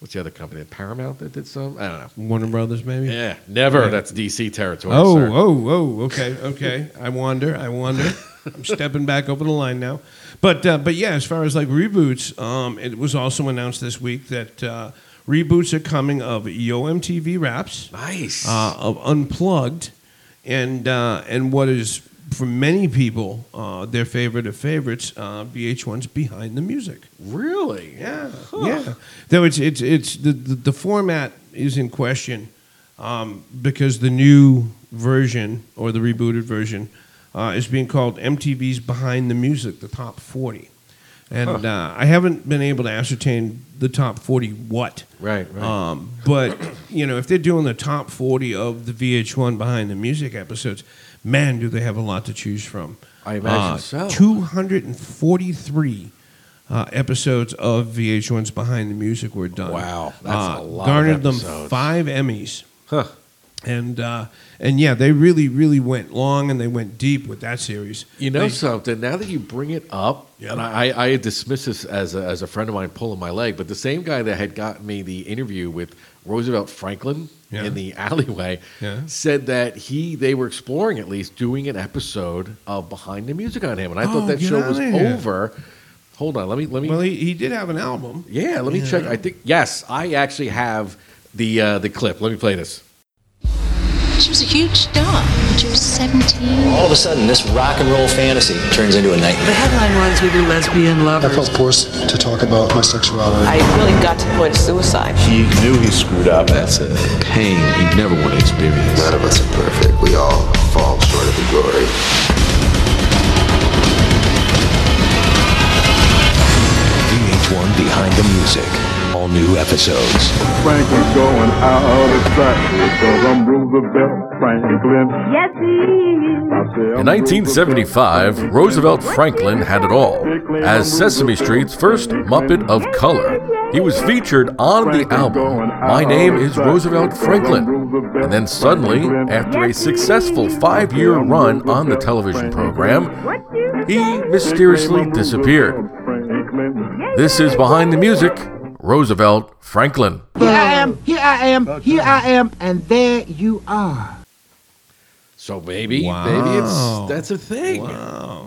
what's the other company? Paramount that did some. I don't know. Warner Brothers, maybe. Yeah, never. Yeah. That's DC territory. Oh, sir. oh, oh, okay, okay. I wonder, I wonder. I'm stepping back over the line now. But uh, but yeah, as far as like reboots, um, it was also announced this week that uh, reboots are coming of Yo MTV Raps, nice. uh, of Unplugged, and uh, and what is for many people uh, their favorite of favorites, uh, VH1's Behind the Music. really? Yeah, yeah. Though it's it's it's the, the the format is in question um, because the new version or the rebooted version uh, is being called MTV's Behind the Music, the top forty, and uh, I haven't been able to ascertain the top forty what. Right. Right. Um, but you know, if they're doing the top forty of the VH1 Behind the Music episodes, man, do they have a lot to choose from. I imagine Uh, so. 243 uh, episodes of VH1's Behind the Music were done. Wow, that's Uh, a lot of Garnered them five Emmys, huh. And uh, and yeah, they really really went long and they went deep with that series. You know They- something? Now that you bring it up, Yeah. and I, I dismiss this as a, as a friend of mine pulling my leg, but the same guy that had gotten me the interview with Roosevelt Franklin Yeah. in the alleyway Yeah. said that he they were exploring at least doing an episode of Behind the Music on him, and I Oh, thought that show was over. Hold on, let me let me. well, he, he did have an album. yeah, let me check. I think yes, I actually have the uh, the clip. Let me play this. She was a huge star when she was 17. All of a sudden, this rock and roll fantasy turns into a nightmare. The headline was We Were Lesbian Lovers. I felt forced to talk about my sexuality. I really got to the point of suicide. He knew he screwed up. That's a pain you never want to experience. None of us are perfect. We all fall short of the glory. VH1 Behind the Music. All new episodes. Franklin's going out of sight because I'm Roosevelt Franklin. Yes, he In 1975, Roosevelt Franklin had it all. As Sesame Street's first Muppet of Color. He was featured on the album My Name is Roosevelt Franklin. And then suddenly, after a successful five year run on the television program, he mysteriously disappeared. This is. Behind the Music, Roosevelt Franklin. Here I am, here I am, here I am, and there you are. So maybe, Wow. maybe it's that's a thing.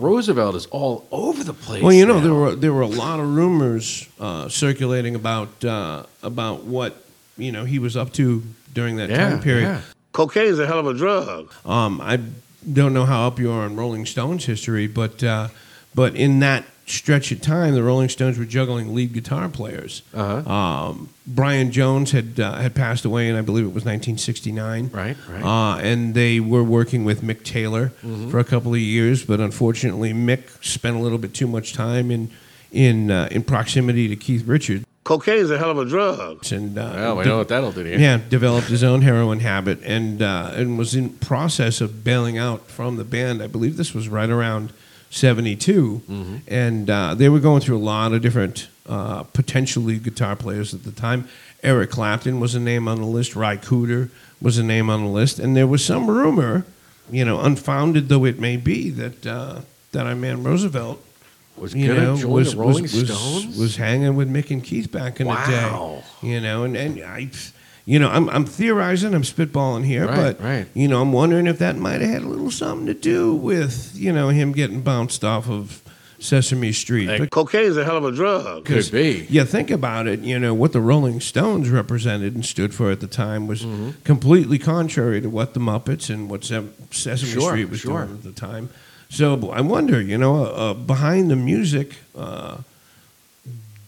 Roosevelt is all over the place. Well, you know now. there were there were a lot of rumors uh, circulating about uh, about what you know he was up to during that Yeah, time period. yeah. is a hell of a drug. Um, I don't know how up you are on Rolling Stones history, but uh, but in that stretch of time, the Rolling Stones were juggling lead guitar players. Uh-huh. Um, Brian Jones had uh, had passed away, and I believe it was 1969. Right, right. Uh, and they were working with Mick Taylor Mhm. for a couple of years, but unfortunately, Mick spent a little bit too much time in in uh, in proximity to Keith Richards. Cocaine is a hell of a drug. And uh, Well, we know what that'll do to you. Yeah, developed his own heroin habit and uh, and was in process of bailing out from the band. I believe this was right around '72, Mm-hmm. and uh, they were going through a lot of different uh, potentially guitar players at the time. Eric Clapton was a name on the list. Ry Cooder was a name on the list, and there was some rumor, you know, unfounded though it may be, that uh, that our man Roosevelt Was you know, join was, the Rolling was, was- was hanging with Mick and Keith back in Wow. the day. You know, and, and I, you know, I'm, I'm theorizing, I'm spitballing here, Right, but right. you know, I'm wondering if that might have had a little something to do with you know him getting bounced off of Sesame Street. But- is a hell of a drug. because Yeah, think about it. You know what the Rolling Stones represented and stood for at the time was Mm-hmm. completely contrary to what the Muppets and what Sesame Sure, Street was sure. doing at the time. So I wonder, you know, uh, behind the music, uh,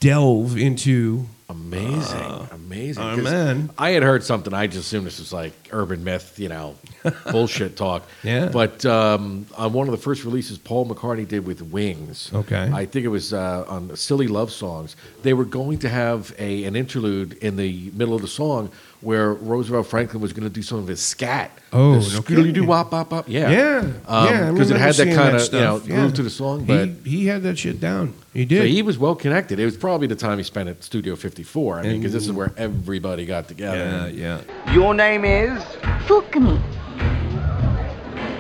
delve into Amazing, amazing. our 'Cause man. I had heard something. I just assumed this was like urban myth, you know, bullshit talk. Yeah. But um, on one of the first releases Paul McCartney did with Wings, Okay. I think it was uh, on Silly Love Songs. They were going to have a an interlude in the middle of the song where Roosevelt Franklin was going to do some of his scat. Oh, The no skiddly-doo kidding. wop bop bop. Yeah, Yeah, Um, yeah, because it had that kind of you know yeah. groove to the song. But he, he had that shit down. He so did. he was well connected. It was probably the time he spent at Studio 54. I mean, because this is where everybody got together. yeah, yeah. Your name is? Fukumi.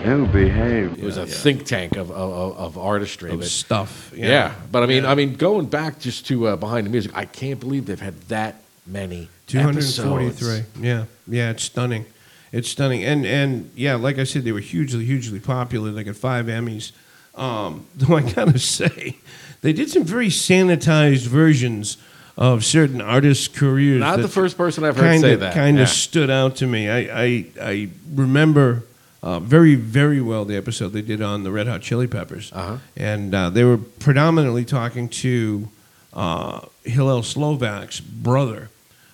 Oh, behave. It was a think tank of, of, of artistry. Of that- stuff. Yeah. Yeah. but I mean, Yeah. I mean, going back just to uh, behind the music, I can't believe they've had that many 243. episodes. Yeah, yeah, it's stunning. It's stunning, and and yeah, like I said, they were hugely, hugely popular. They got five Emmys. Um, though I gotta say, they did some very sanitized versions of certain artists' careers. Not the first person I've heard kinda, say that. Kind of Yeah. stood out to me. I I, I remember. Uh, very, very well the episode they did on the Red Hot Chili Peppers, Uh-huh. and uh, they were predominantly talking to uh, Hillel Slovak's brother.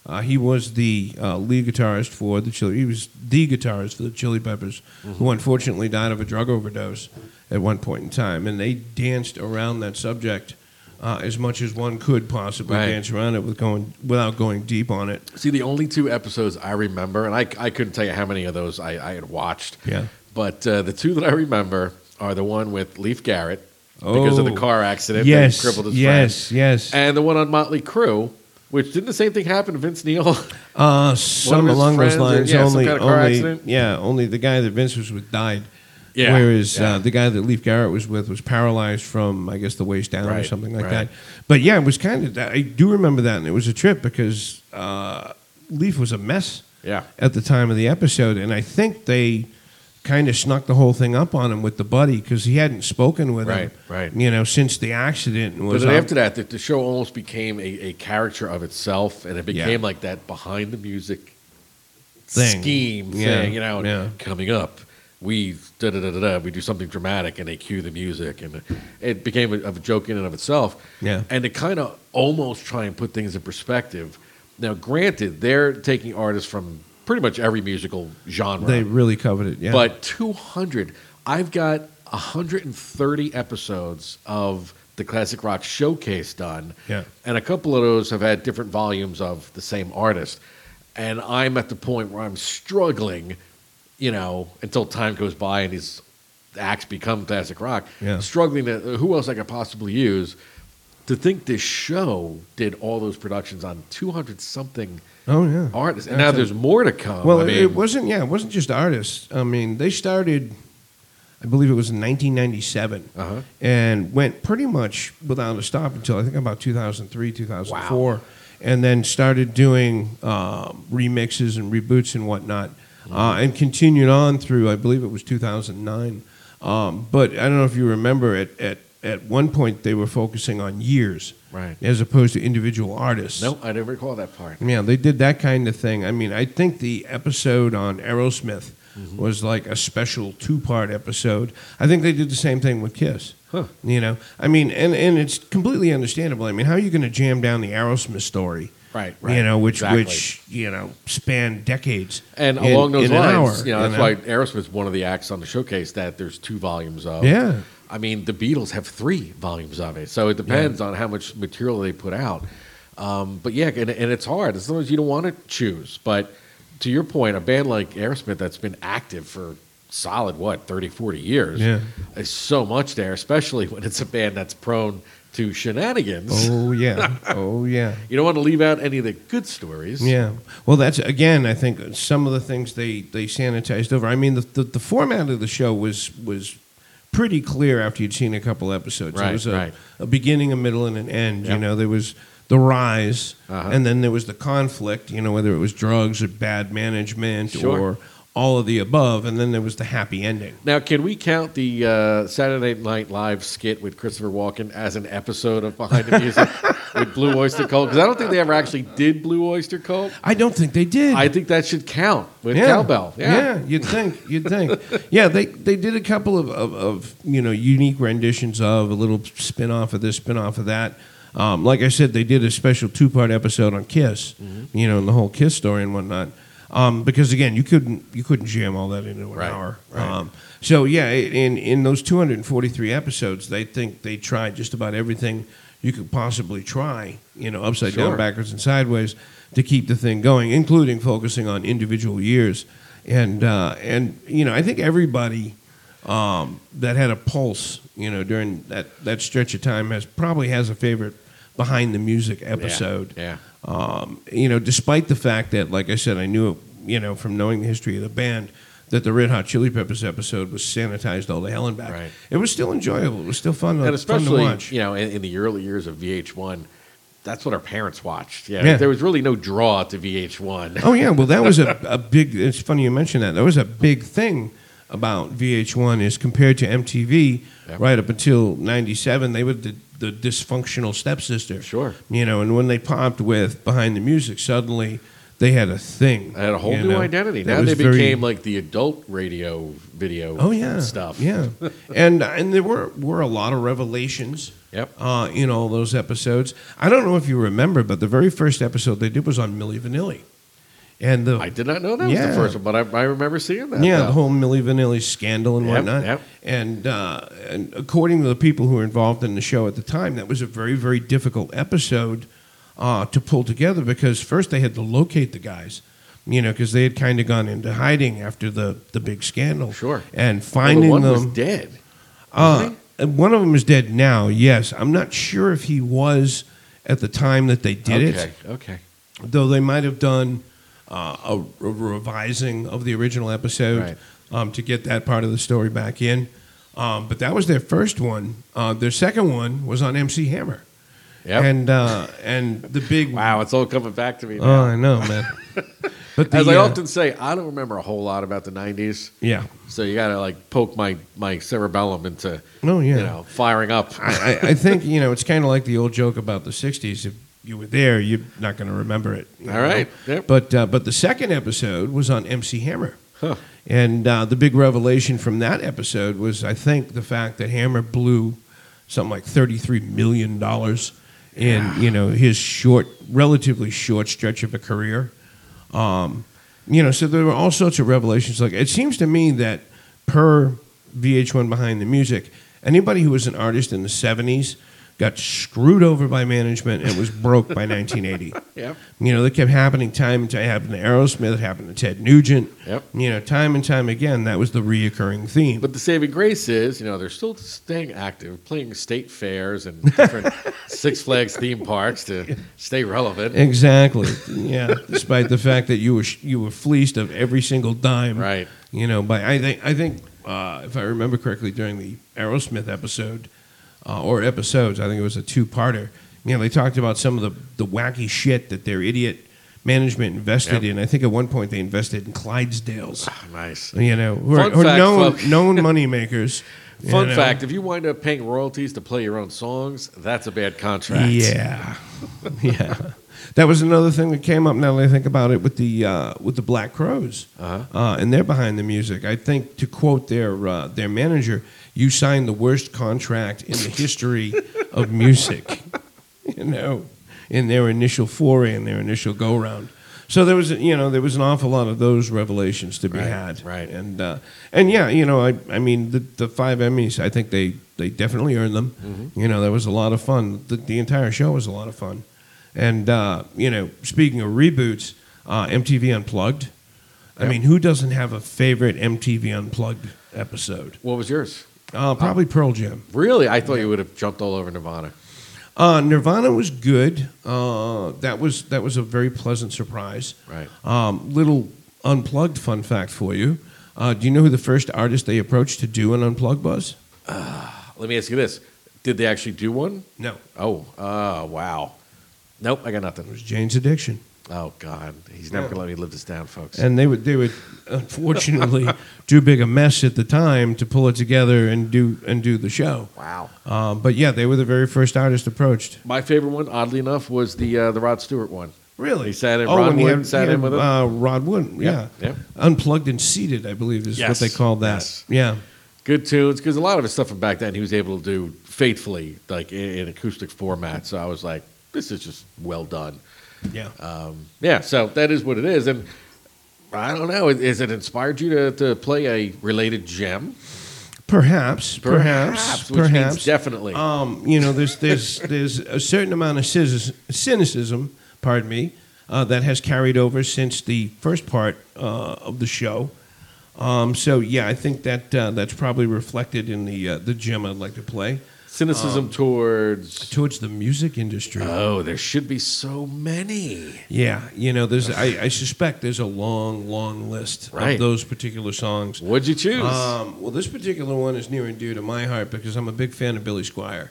Uh, he was the uh, lead guitarist for the Chili. He was the guitarist for the Chili Peppers, who unfortunately died of a drug overdose at one point in time. And they danced around that subject uh, as much as one could possibly Right. dance around it with going without going deep on it. See, the only two episodes I remember, and I, I couldn't tell you how many of those I, I had watched. Yeah. But uh, the two that I remember are the one with Leif Garrett because of the Oh. car accident Yes, that crippled his yes, friend. yes. And the one on Motley Crue, which didn't the same thing happen to Vince Neil? Uh, some along those friends or- lines. yeah, only, kind of only, accident? yeah, only the guy that Vince was with died. Yeah, Whereas yeah. Uh, the guy that Leif Garrett was with was paralyzed from, I guess, the waist down or something like right. that. But yeah, it was kind of. I do remember that, and it was a trip because uh, Leif was a mess. Yeah. At the time of the episode, and I think they kind of snuck the whole thing up on him with the buddy because he hadn't spoken with Right, him, right. You know, since the accident. And But then after that, the, the show almost became a, a character of itself, and it became Yeah. like that behind the music Thing. scheme Yeah, thing. You know, yeah. coming up, we da da da da da. We do something dramatic, and they cue the music, and it became a, a joke in and of itself. Yeah. and to kind of almost try and put things in perspective. Now, granted, they're taking artists from pretty much every musical genre. They really covered it. Yeah. But 200, I've got 130 episodes of the Classic Rock Showcase done. Yeah. And a couple of those have had different volumes of the same artist. And I'm at the point where I'm struggling, you know, until time goes by and these acts become classic rock. Yeah. Struggling to who else I could possibly use. To think this show did all those productions on 200 something Oh yeah, artists, and now there's more to come. Well, I it- mean, it wasn't. Yeah, it wasn't just artists. I mean, they started. I believe it was in 1997, Uh-huh. and went pretty much without a stop until I think about 2003, 2004, and then started doing um, remixes and reboots and whatnot, uh, and continued on through. I believe it was 2009. Um, but I don't know if you remember at at at one point they were focusing on years, Right. as opposed to individual artists. no, I didn't recall that part. Yeah, they did that kind of thing. I mean, I think the episode on Aerosmith Mm-hmm. was like a special two part episode. I think they did the same thing with Kiss. Huh. You know, I mean, and, and it's completely understandable. I mean, how are you going to jam down the Aerosmith story? Right, right, You know, which exactly. which you know span decades. And in- along those lines, hour, you know, that's why Aerosmith's one of the acts on the showcase that there's two volumes of. Yeah. I mean, the Beatles have three volumes of it, so it depends on how much material they put out. Um, but yeah, and, and it's hard. As long as you don't want to choose. But to your point, a band like Aerosmith that's been active for solid, what, 30, 40 years, Yeah. there's so much there, especially when it's a band that's prone to shenanigans. Oh yeah, oh yeah. You don't want to leave out any of the good stories. Yeah. Well, that's again. I think some of the things they they sanitized over. I mean, the the, the format of the show was was pretty clear after you'd seen a couple episodes. Right, it was a, right. a beginning, a middle, and an end. You know, there was the rise, Uh-huh. and then there was the conflict. You know, whether it was drugs or bad management Sure. or all of the above, and then there was the happy ending. Now, can we count the uh, Saturday Night Live skit with Christopher Walken as an episode of Behind the Music with Blue Oyster Cult? Because I don't think they ever actually did Blue Oyster Cult. I don't think they did. I think that should count with yeah. cowbell. Yeah. you'd think, you'd think. yeah, they they did a couple of, of, of you know unique renditions of a little spin off of this, spin off of that. Um, like I said, they did a special two part episode on Kiss, Mm-hmm. you know, and the whole Kiss story and whatnot. Um, because again, you couldn't you couldn't jam all that into an Right, hour. right. Um, so yeah, in in those 243 episodes, they think they tried just about everything you could possibly try. You know, upside Sure. down, backwards, and sideways to keep the thing going, including focusing on individual years. And uh, and you know, I think everybody um, that had a pulse, you know, during that, that stretch of time has probably has a favorite behind the music episode. Yeah. Um, you know, despite the fact that, like I said, I knew, you know, from knowing the history of the band, that the Red Hot Chili Peppers episode was sanitized all the hell and back. Right. It was still enjoyable. It was still fun, And fun to especially, watch. you know, in, in the early years of VH1, that's what our parents watched. Yeah. Yeah. There was really no draw to VH1. Oh yeah, well that was a, a big. It's funny you mention that. That was a big thing about VH1 is compared to MTV. Yep. Right up until '97, they were the, dysfunctional stepsister. Sure. You know, and when they popped with Behind the Music, suddenly they had a thing. They had a whole new know, identity. Now they very- became like the adult radio video Oh yeah, stuff. Yeah, and and there were were a lot of revelations. Yep. Uh, in all those episodes, I don't know if you remember, but the very first episode they did was on Milli Vanilli, and the I did not know that was Yeah. the first one, but I, I remember seeing that. yeah, the whole Milli Vanilli scandal and Yep, whatnot. yep. And uh, and according to the people who were involved in the show at the time, that was a very very difficult episode uh, to pull together because first they had to locate the guys. You know, because they had kind of gone into hiding after the, the big scandal. Sure. And Well, finding the one them. was dead. Uh, one of them is dead now. Yes, I'm not sure if he was at the time that they did it. okay. it. Okay. Though they might have done uh, a, a revising of the original episode Right. um, to get that part of the story back in. Um, but that was their first one. Uh, their second one was on MC Hammer. Yep. And uh, and the big Wow, it's all coming back to me. Oh, I know, man. But As I uh, often say, I don't remember a whole lot about the '90s. Yeah. So you got to like poke my my cerebellum into Oh, yeah. you know firing up. I, I, I think you know it's kind of like the old joke about the '60s. If you were there, you're not going to remember it. All know? right. Yep. But uh, but the second episode was on MC Hammer, Huh. and uh, the big revelation from that episode was, I think, the fact that Hammer blew something like 33 million dollars in you know his short, relatively short stretch of a career. Um, You know, so there were all sorts of revelations. Like it seems to me that per VH1 Behind the Music, anybody who was an artist in the '70s got screwed over by management and was broke by 1980. Yep. You know, that kept happening time and time. It happened to Aerosmith, it happened to Ted Nugent. Yep. You know, time and time again, that was the reoccurring theme. But the saving grace is, you know, they're still staying active, playing state fairs and different Six Flags theme parks to stay relevant. Exactly. Yeah. Despite the fact that you were you were fleeced of every single dime. Right. You know, but I think I think uh, if I remember correctly during the Aerosmith episode uh, or episodes, I think it was a two-parter. You know, they talked about some of the the wacky shit that their idiot management invested Yep. in. I think at one point they invested in Clydesdales. Nice. You know, who Fun are, who fact, known known money makers. Fun know. fact: If you wind up paying royalties to play your own songs, that's a bad contract. Yeah, yeah. That was another thing that came up. Now that I think about it, with the uh, with the Black Crowes, Uh-huh. uh, and they're behind the music. I think to quote their uh, their manager, "You signed the worst contract in the history of music." You know, in their initial foray and their initial go round. So there was, you know, there was an awful lot of those revelations to be Right, had, right. And uh, and yeah, you know, I I mean the the five Emmys, I think they they definitely earned them. Mhm. You know, that was a lot of fun. The, the entire show was a lot of fun. And uh, you know, speaking of reboots, uh, MTV Unplugged. I Yep. mean, who doesn't have a favorite MTV Unplugged episode? What was yours? Uh, probably Pearl Jam. Really? I thought you would have jumped all over Nirvana. Uh, Nirvana was good. Uh, that was that was a very pleasant surprise. Right. Um, little unplugged fun fact for you. Uh, do you know who the first artist they approached to do an unplugged was? Let me ask you this: Did they actually do one? No. Oh, uh, wow. Nope, I got nothing. It was Jane's Addiction. Oh God, he's never gonna let me live this down, folks. And they would they would unfortunately too big a mess at the time to pull it together and do and do the show. Wow. Um, but yeah, they were the very first artist approached. My favorite one, oddly enough, was the uh, the Rod Stewart one. Really? He sat in. Oh, Rod and he Wood had- sat he in with him. Uh, Ron Wood, yeah. Yeah. Unplugged and seated, I believe, is what they called that. yes. Yeah. Good tunes, because a lot of his stuff from back then he was able to do faithfully, like in, in acoustic format. So I was like, this is just well done. Yeah. Um, yeah, so that is what it is. And I don't know, is it inspired you to, to play a related gem? Perhaps, perhaps, Perhaps, perhaps, definitely. Um, you know, there's there's there's a certain amount of cynicism, pardon me, uh, that has carried over since the first part uh, of the show. Um, so yeah, I think that uh, that's probably reflected in the uh, the gem I'd like to play. Cynicism Um, towards towards the music industry. Oh, there should be so many. Yeah, you know, there's I, I suspect there's a long, long list Right. of those particular songs. What'd you choose? Um, well, this particular one is near and dear to my heart because I'm a big fan of Billy Squier.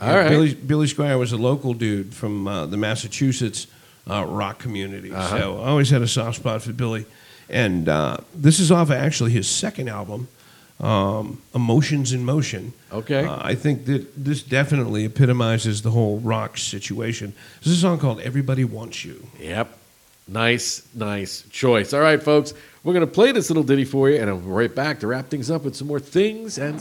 All right. Billy, Billy Squier was a local dude from uh, the Massachusetts uh, rock community, Uh-huh. so I always had a soft spot for Billy. And uh, this is off of actually his second album, um, Emotions in Motion. Okay. Uh, I think that this definitely epitomizes the whole rock situation. This is a song called Everybody Wants You. Yep. Nice, nice choice. All right, folks, we're going to play this little ditty for you, and I'll be right back to wrap things up with some more things and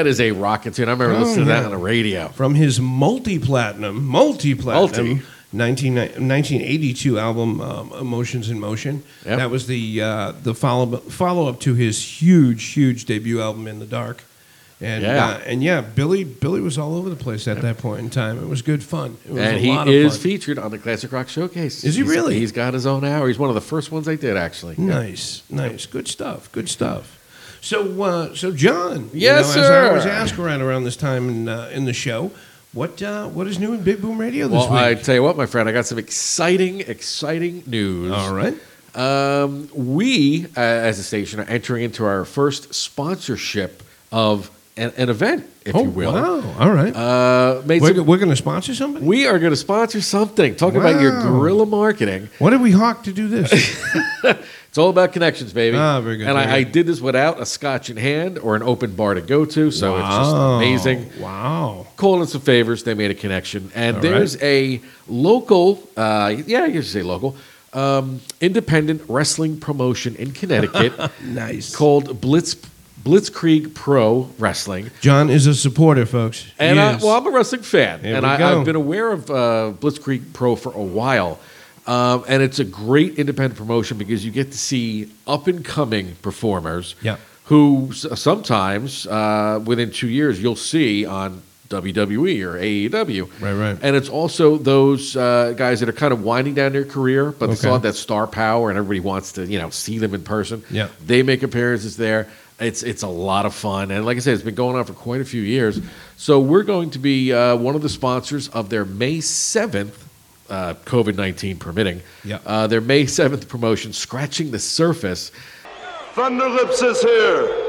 That is a rocket tune. I remember Oh, listening to that on the radio. From his multi-platinum, multi-platinum, Multi. 19, 1982 album, um, Emotions in Motion. Yep. That was the uh, the follow follow up to his huge, huge debut album, In the Dark. And Yeah. uh, and yeah, Billy Billy was all over the place at that point in time. It was good fun. It was And a he lot of is fun. featured on the Classic Rock Showcase. Is he He's- really? He's got his own hour. He's one of the first ones I did, actually. Nice, nice, good stuff, good stuff. So, uh, so John, you Yes, know, As I always sir. ask around around this time in uh, in the show, what uh, what is new in Big Boom Radio this Well, week? I tell you what, my friend, I got some exciting, exciting news. All right. Um, we, uh, as a station, are entering into our first sponsorship of an, an event, if oh you will. wow! All right, Uh, we're, some- we're going to sponsor somebody. we are going to sponsor something. Talk about your guerrilla marketing. What did we hawk to do this? It's all about connections, baby. Ah, very good, And very I, I did this without a scotch in hand or an open bar to go to, so it's just amazing. Wow. Calling some favors, they made a connection, and All there's a local, uh, yeah, you say local, um, independent wrestling promotion in Connecticut nice. called Blitz Blitzkrieg Pro Wrestling. John is a supporter, folks. And I, well, I'm a wrestling fan, Here and I, I've been aware of uh, Blitzkrieg Pro for a while. Um, and it's a great independent promotion because you get to see up and coming performers Yeah. who s- sometimes uh, within two years you'll see on WWE or AEW. Right, right. And it's also those uh, guys that are kind of winding down their career, but they still Okay. have that star power, and everybody wants to you know see them in person. Yeah. They make appearances there. It's it's a lot of fun, and like I said, it's been going on for quite a few years. So we're going to be uh, one of the sponsors of their May seventh, uh, COVID nineteen permitting. Yeah. Uh, their May seventh promotion, scratching the surface, Thunder Lips is here.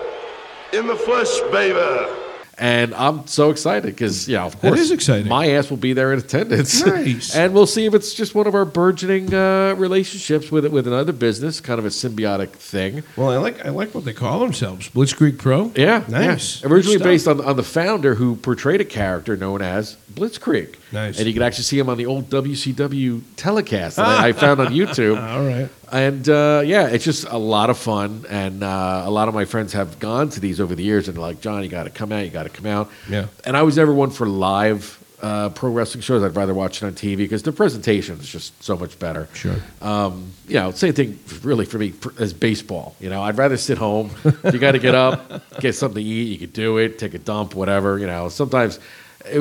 In the flesh, baby. and I'm so excited because you know, of course, is exciting. My ass will be there in attendance. Nice. and we'll see if it's just one of our burgeoning uh, relationships with with another business, kind of a symbiotic thing. Well, I like I like what they call themselves, Blitzkrieg Pro. Yeah, nice. yeah. Originally Good based on, on the founder who portrayed a character known as Blitzkrieg. Nice. And you can actually see him on the old WCW telecast that I, I found on YouTube. All right. And uh, yeah, it's just a lot of fun. And uh, a lot of my friends have gone to these over the years and they're like, John, you got to come out, you got to come out. Yeah. And I was never one for live uh, pro wrestling shows. I'd rather watch it on TV because the presentation is just so much better. Sure. Um, you know, same thing really for me as baseball. You know, I'd rather sit home. you got to get up, get something to eat. You could do it, take a dump, whatever. You know, sometimes,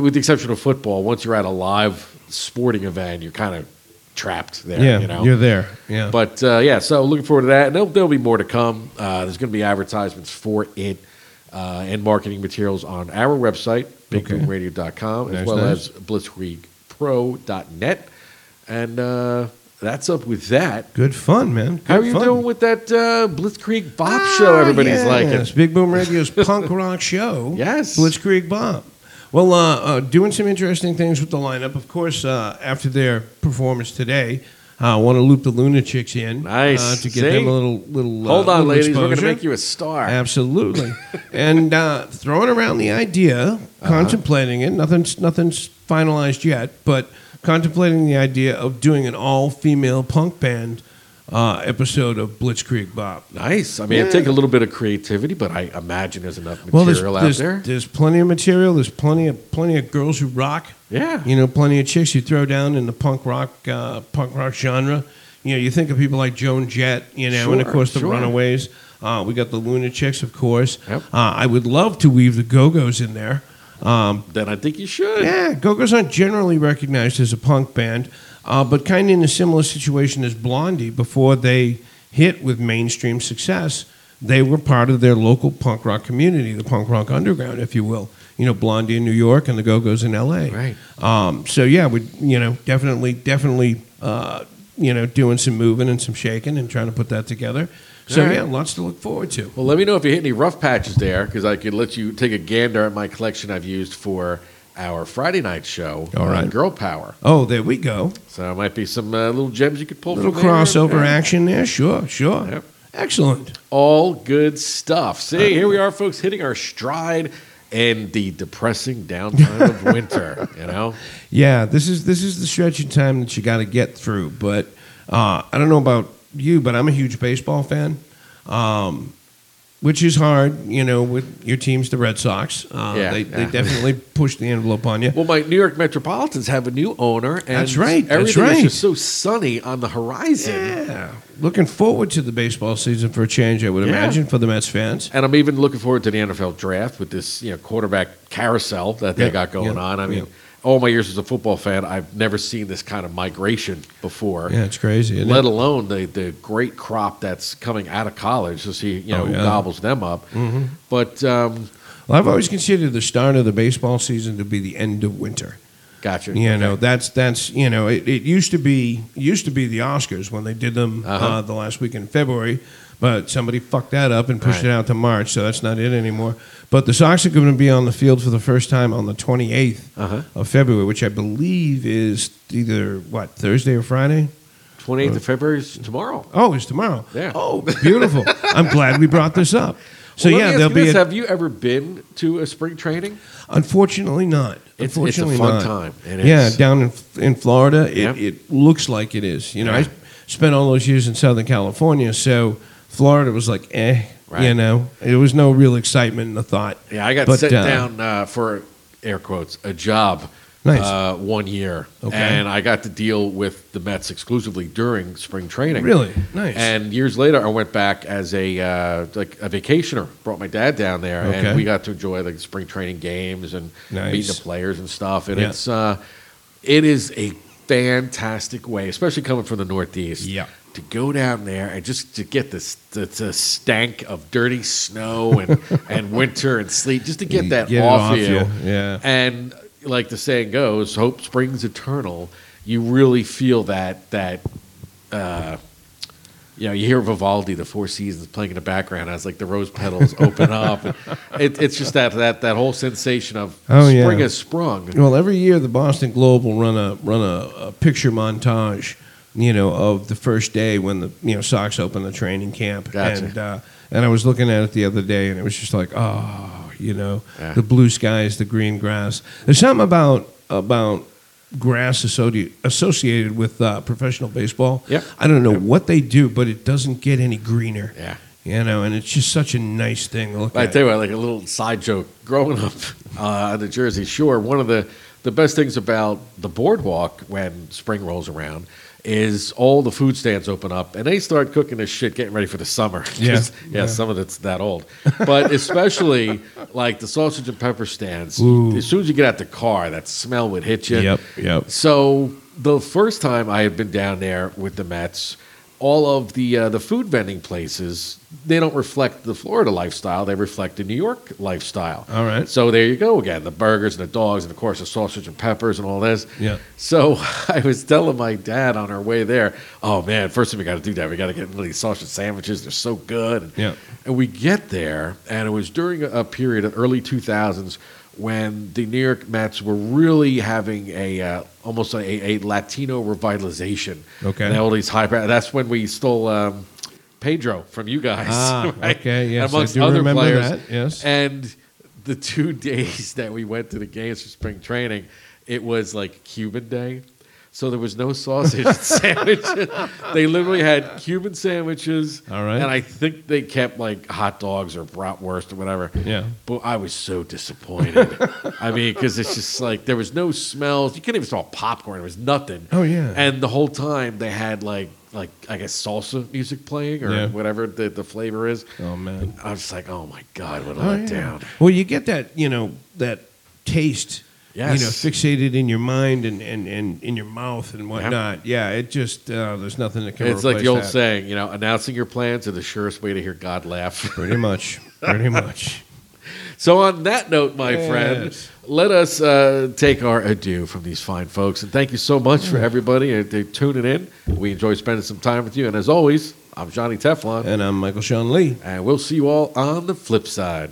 with the exception of football, once you're at a live sporting event, you're kind of trapped there. Yeah, you know, you're there. Yeah. But uh, yeah, so looking forward to that. And there'll, there'll be more to come. Uh, there's going to be advertisements for it uh, and marketing materials on our website, bigboomradio.com, as Nice, well nice. as blitzkriegpro.net. And uh, that's up with that. Good fun, man. Good How are you fun. doing with that uh, Blitzkrieg Bop show everybody's yes. liking? Big Boom Radio's punk rock show. Yes. Blitzkrieg Bop. Well, uh, uh, doing some interesting things with the lineup. Of course, uh, after their performance today, I want to loop the Lunachicks in. Nice. Uh, to get See? them a little little. Hold uh, on, little ladies. We're going to make you a star. Absolutely. and uh, throwing around the idea, Uh-huh. contemplating it. Nothing's nothing's finalized yet, but contemplating the idea of doing an all-female punk band uh, episode of Blitzkrieg Bop. Nice. I mean, Yeah. it'd take a little bit of creativity, but I imagine there's enough Well, there's, material out there's, there. there's plenty of material. There's plenty of plenty of girls who rock. Yeah. You know, plenty of chicks you throw down in the punk rock uh, punk rock genre. You know, you think of people like Joan Jett, you know, and of course the sure. Runaways. Uh, we got the Lunachicks, of course. Yep. Uh, I would love to weave the Go Go's in there. Um, Then I think you should. yeah, Go Go's aren't generally recognized as a punk band, uh, but kind of in a similar situation as Blondie before they hit with mainstream success. They were part of their local punk rock community, the punk rock underground, if you will. You know, Blondie in New York and the Go Go's in L.A. Right. Um, so yeah, we you know definitely definitely uh, you know doing some moving and some shaking and trying to put that together. So right. yeah, lots to look forward to. Well, let me know if you hit any rough patches there, because I could let you take a gander at my collection I've used for our Friday night show All right, on. Girl Power. Oh, there we go. So there might be some uh, little gems you could pull Little from there. crossover Yeah. action there. Sure, sure. Yep. Excellent. All good stuff. See, here we are, folks, hitting our stride in the depressing downtime of winter. You know, Yeah, this is this is the stretch of time that you got to get through. But uh, I don't know about you, but I'm a huge baseball fan. Um, which is hard, you know, with your team's the Red Sox. Uh, Yeah, they, yeah. they definitely push the envelope on you. Well, my New York Metropolitans have a new owner, and That's right, that's Everything right. is just so sunny on the horizon. Yeah. Looking forward to the baseball season for a change, I would Yeah. imagine, for the Mets fans. And I'm even looking forward to the NFL draft with this, you know, quarterback carousel that they got going on. I mean. All my years as a football fan, I've never seen this kind of migration before. Yeah, it's crazy. isn't Let it? alone the the great crop that's coming out of college to see you know Oh, who gobbles them up. Mhm. But um, Well, I've always considered the start of the baseball season to be the end of winter. gotcha. You Okay. know, that's that's you know, it, it used to be used to be the Oscars when they did them uh Uh-huh. the last week in February, but somebody fucked that up and pushed Right. it out to March, so that's not it anymore. But the Sox are going to be on the field for the first time on the 28th Uh-huh. of February, which I believe is either what Thursday or Friday. 28th of February is tomorrow. Oh, it's tomorrow. Yeah. Oh, beautiful. I'm glad we brought this up. So Well, yeah, there'll be. this. A, have you ever been to a spring training? unfortunately, not. It's- it's a unfortunately, fun not. time. It yeah, is. down in in Florida, it, Yeah. it looks like it is. You know, Yeah. I spent all those years in Southern California, so Florida was like, eh. Right. You know, there was no real excitement in the thought. Yeah, I got But, sent uh, down uh, for air quotes a job Nice. uh, one year, Okay. and I got to deal with the Mets exclusively during spring training. Really? Nice. And years later, I went back as a uh, like a vacationer. Brought my dad down there, Okay. and we got to enjoy like spring training games and Nice. meeting the players and stuff. And Yeah. it's uh, it is a fantastic way, especially coming from the Northeast. Yeah. To go down there and just to get this the, the stank of dirty snow and, and winter and sleet, just to get that get off, off you. you, yeah. And like the saying goes, hope springs eternal. You really feel that that uh, you know, you hear Vivaldi, the Four Seasons, playing in the background as like the rose petals open up. It, it's just that that that whole sensation of Oh, spring yeah. has sprung. Well, every year the Boston Globe will run a run a, a picture montage, you know, of the first day when the you know Sox opened the training camp, Gotcha. and uh, and I was looking at it the other day, and it was just like, oh, you know, Yeah. the blue skies, the green grass. There's something about about grass associated associated with uh, professional baseball. Yep. I don't know what they do, but it doesn't get any greener. Yeah. You know, and it's just such a nice thing to look I at. tell you what, like a little side joke. Growing up uh, on the Jersey Shore, one of the the best things about the boardwalk when spring rolls around is all the food stands open up and they start cooking this shit, getting ready for the summer. Yeah. yeah, Yeah. some of it's that old, but especially like the sausage and pepper stands. Ooh. As soon as you get out the car, that smell would hit you. Yep, yep. So the first time I had been down there with the Mets, all of the uh, the food vending places they don't reflect the Florida lifestyle; they reflect the New York lifestyle. All right. So there you go again: the burgers and the dogs, and of course the sausage and peppers and all this. Yeah. So I was telling my dad on our way there, "Oh man, first thing we got to do that we got to get these sausage sandwiches. They're so good." Yeah. And we get there, and it was during a, a period of early 2000s when the New York Mets were really having a uh, almost a, a Latino revitalization. Okay. And all these high. That's when we stole um, Pedro from you guys. Ah, right? okay, yes, amongst other players. that, yes. And the two days that we went to the games for spring training, it was like Cuban Day. So there was no sausage sandwiches. They literally had Cuban sandwiches. All right. And I think they kept like hot dogs or bratwurst or whatever. Yeah. But I was so disappointed. I mean, because it's just like there was no smells. You couldn't even smell popcorn. There was nothing. Oh, yeah. And the whole time they had like like I guess salsa music playing or Yeah. whatever the, the flavor is. Oh man. I was just like, oh my god, what a Oh, yeah. letdown. Well, you get that, you know, that taste, Yes. you know, fixated in your mind and, and, and in your mouth and whatnot. Yeah, it just, uh, there's nothing that can It's like the old that. saying, you know, announcing your plans are the surest way to hear God laugh. Pretty much. Pretty much. So, on that note, my Yes. friend, let us uh, take our adieu from these fine folks. And thank you so much for everybody uh, tuning in. We enjoy spending some time with you. And as always, I'm Johnny Teflon. And I'm Michael Sean Lee. And we'll see you all on the flip side.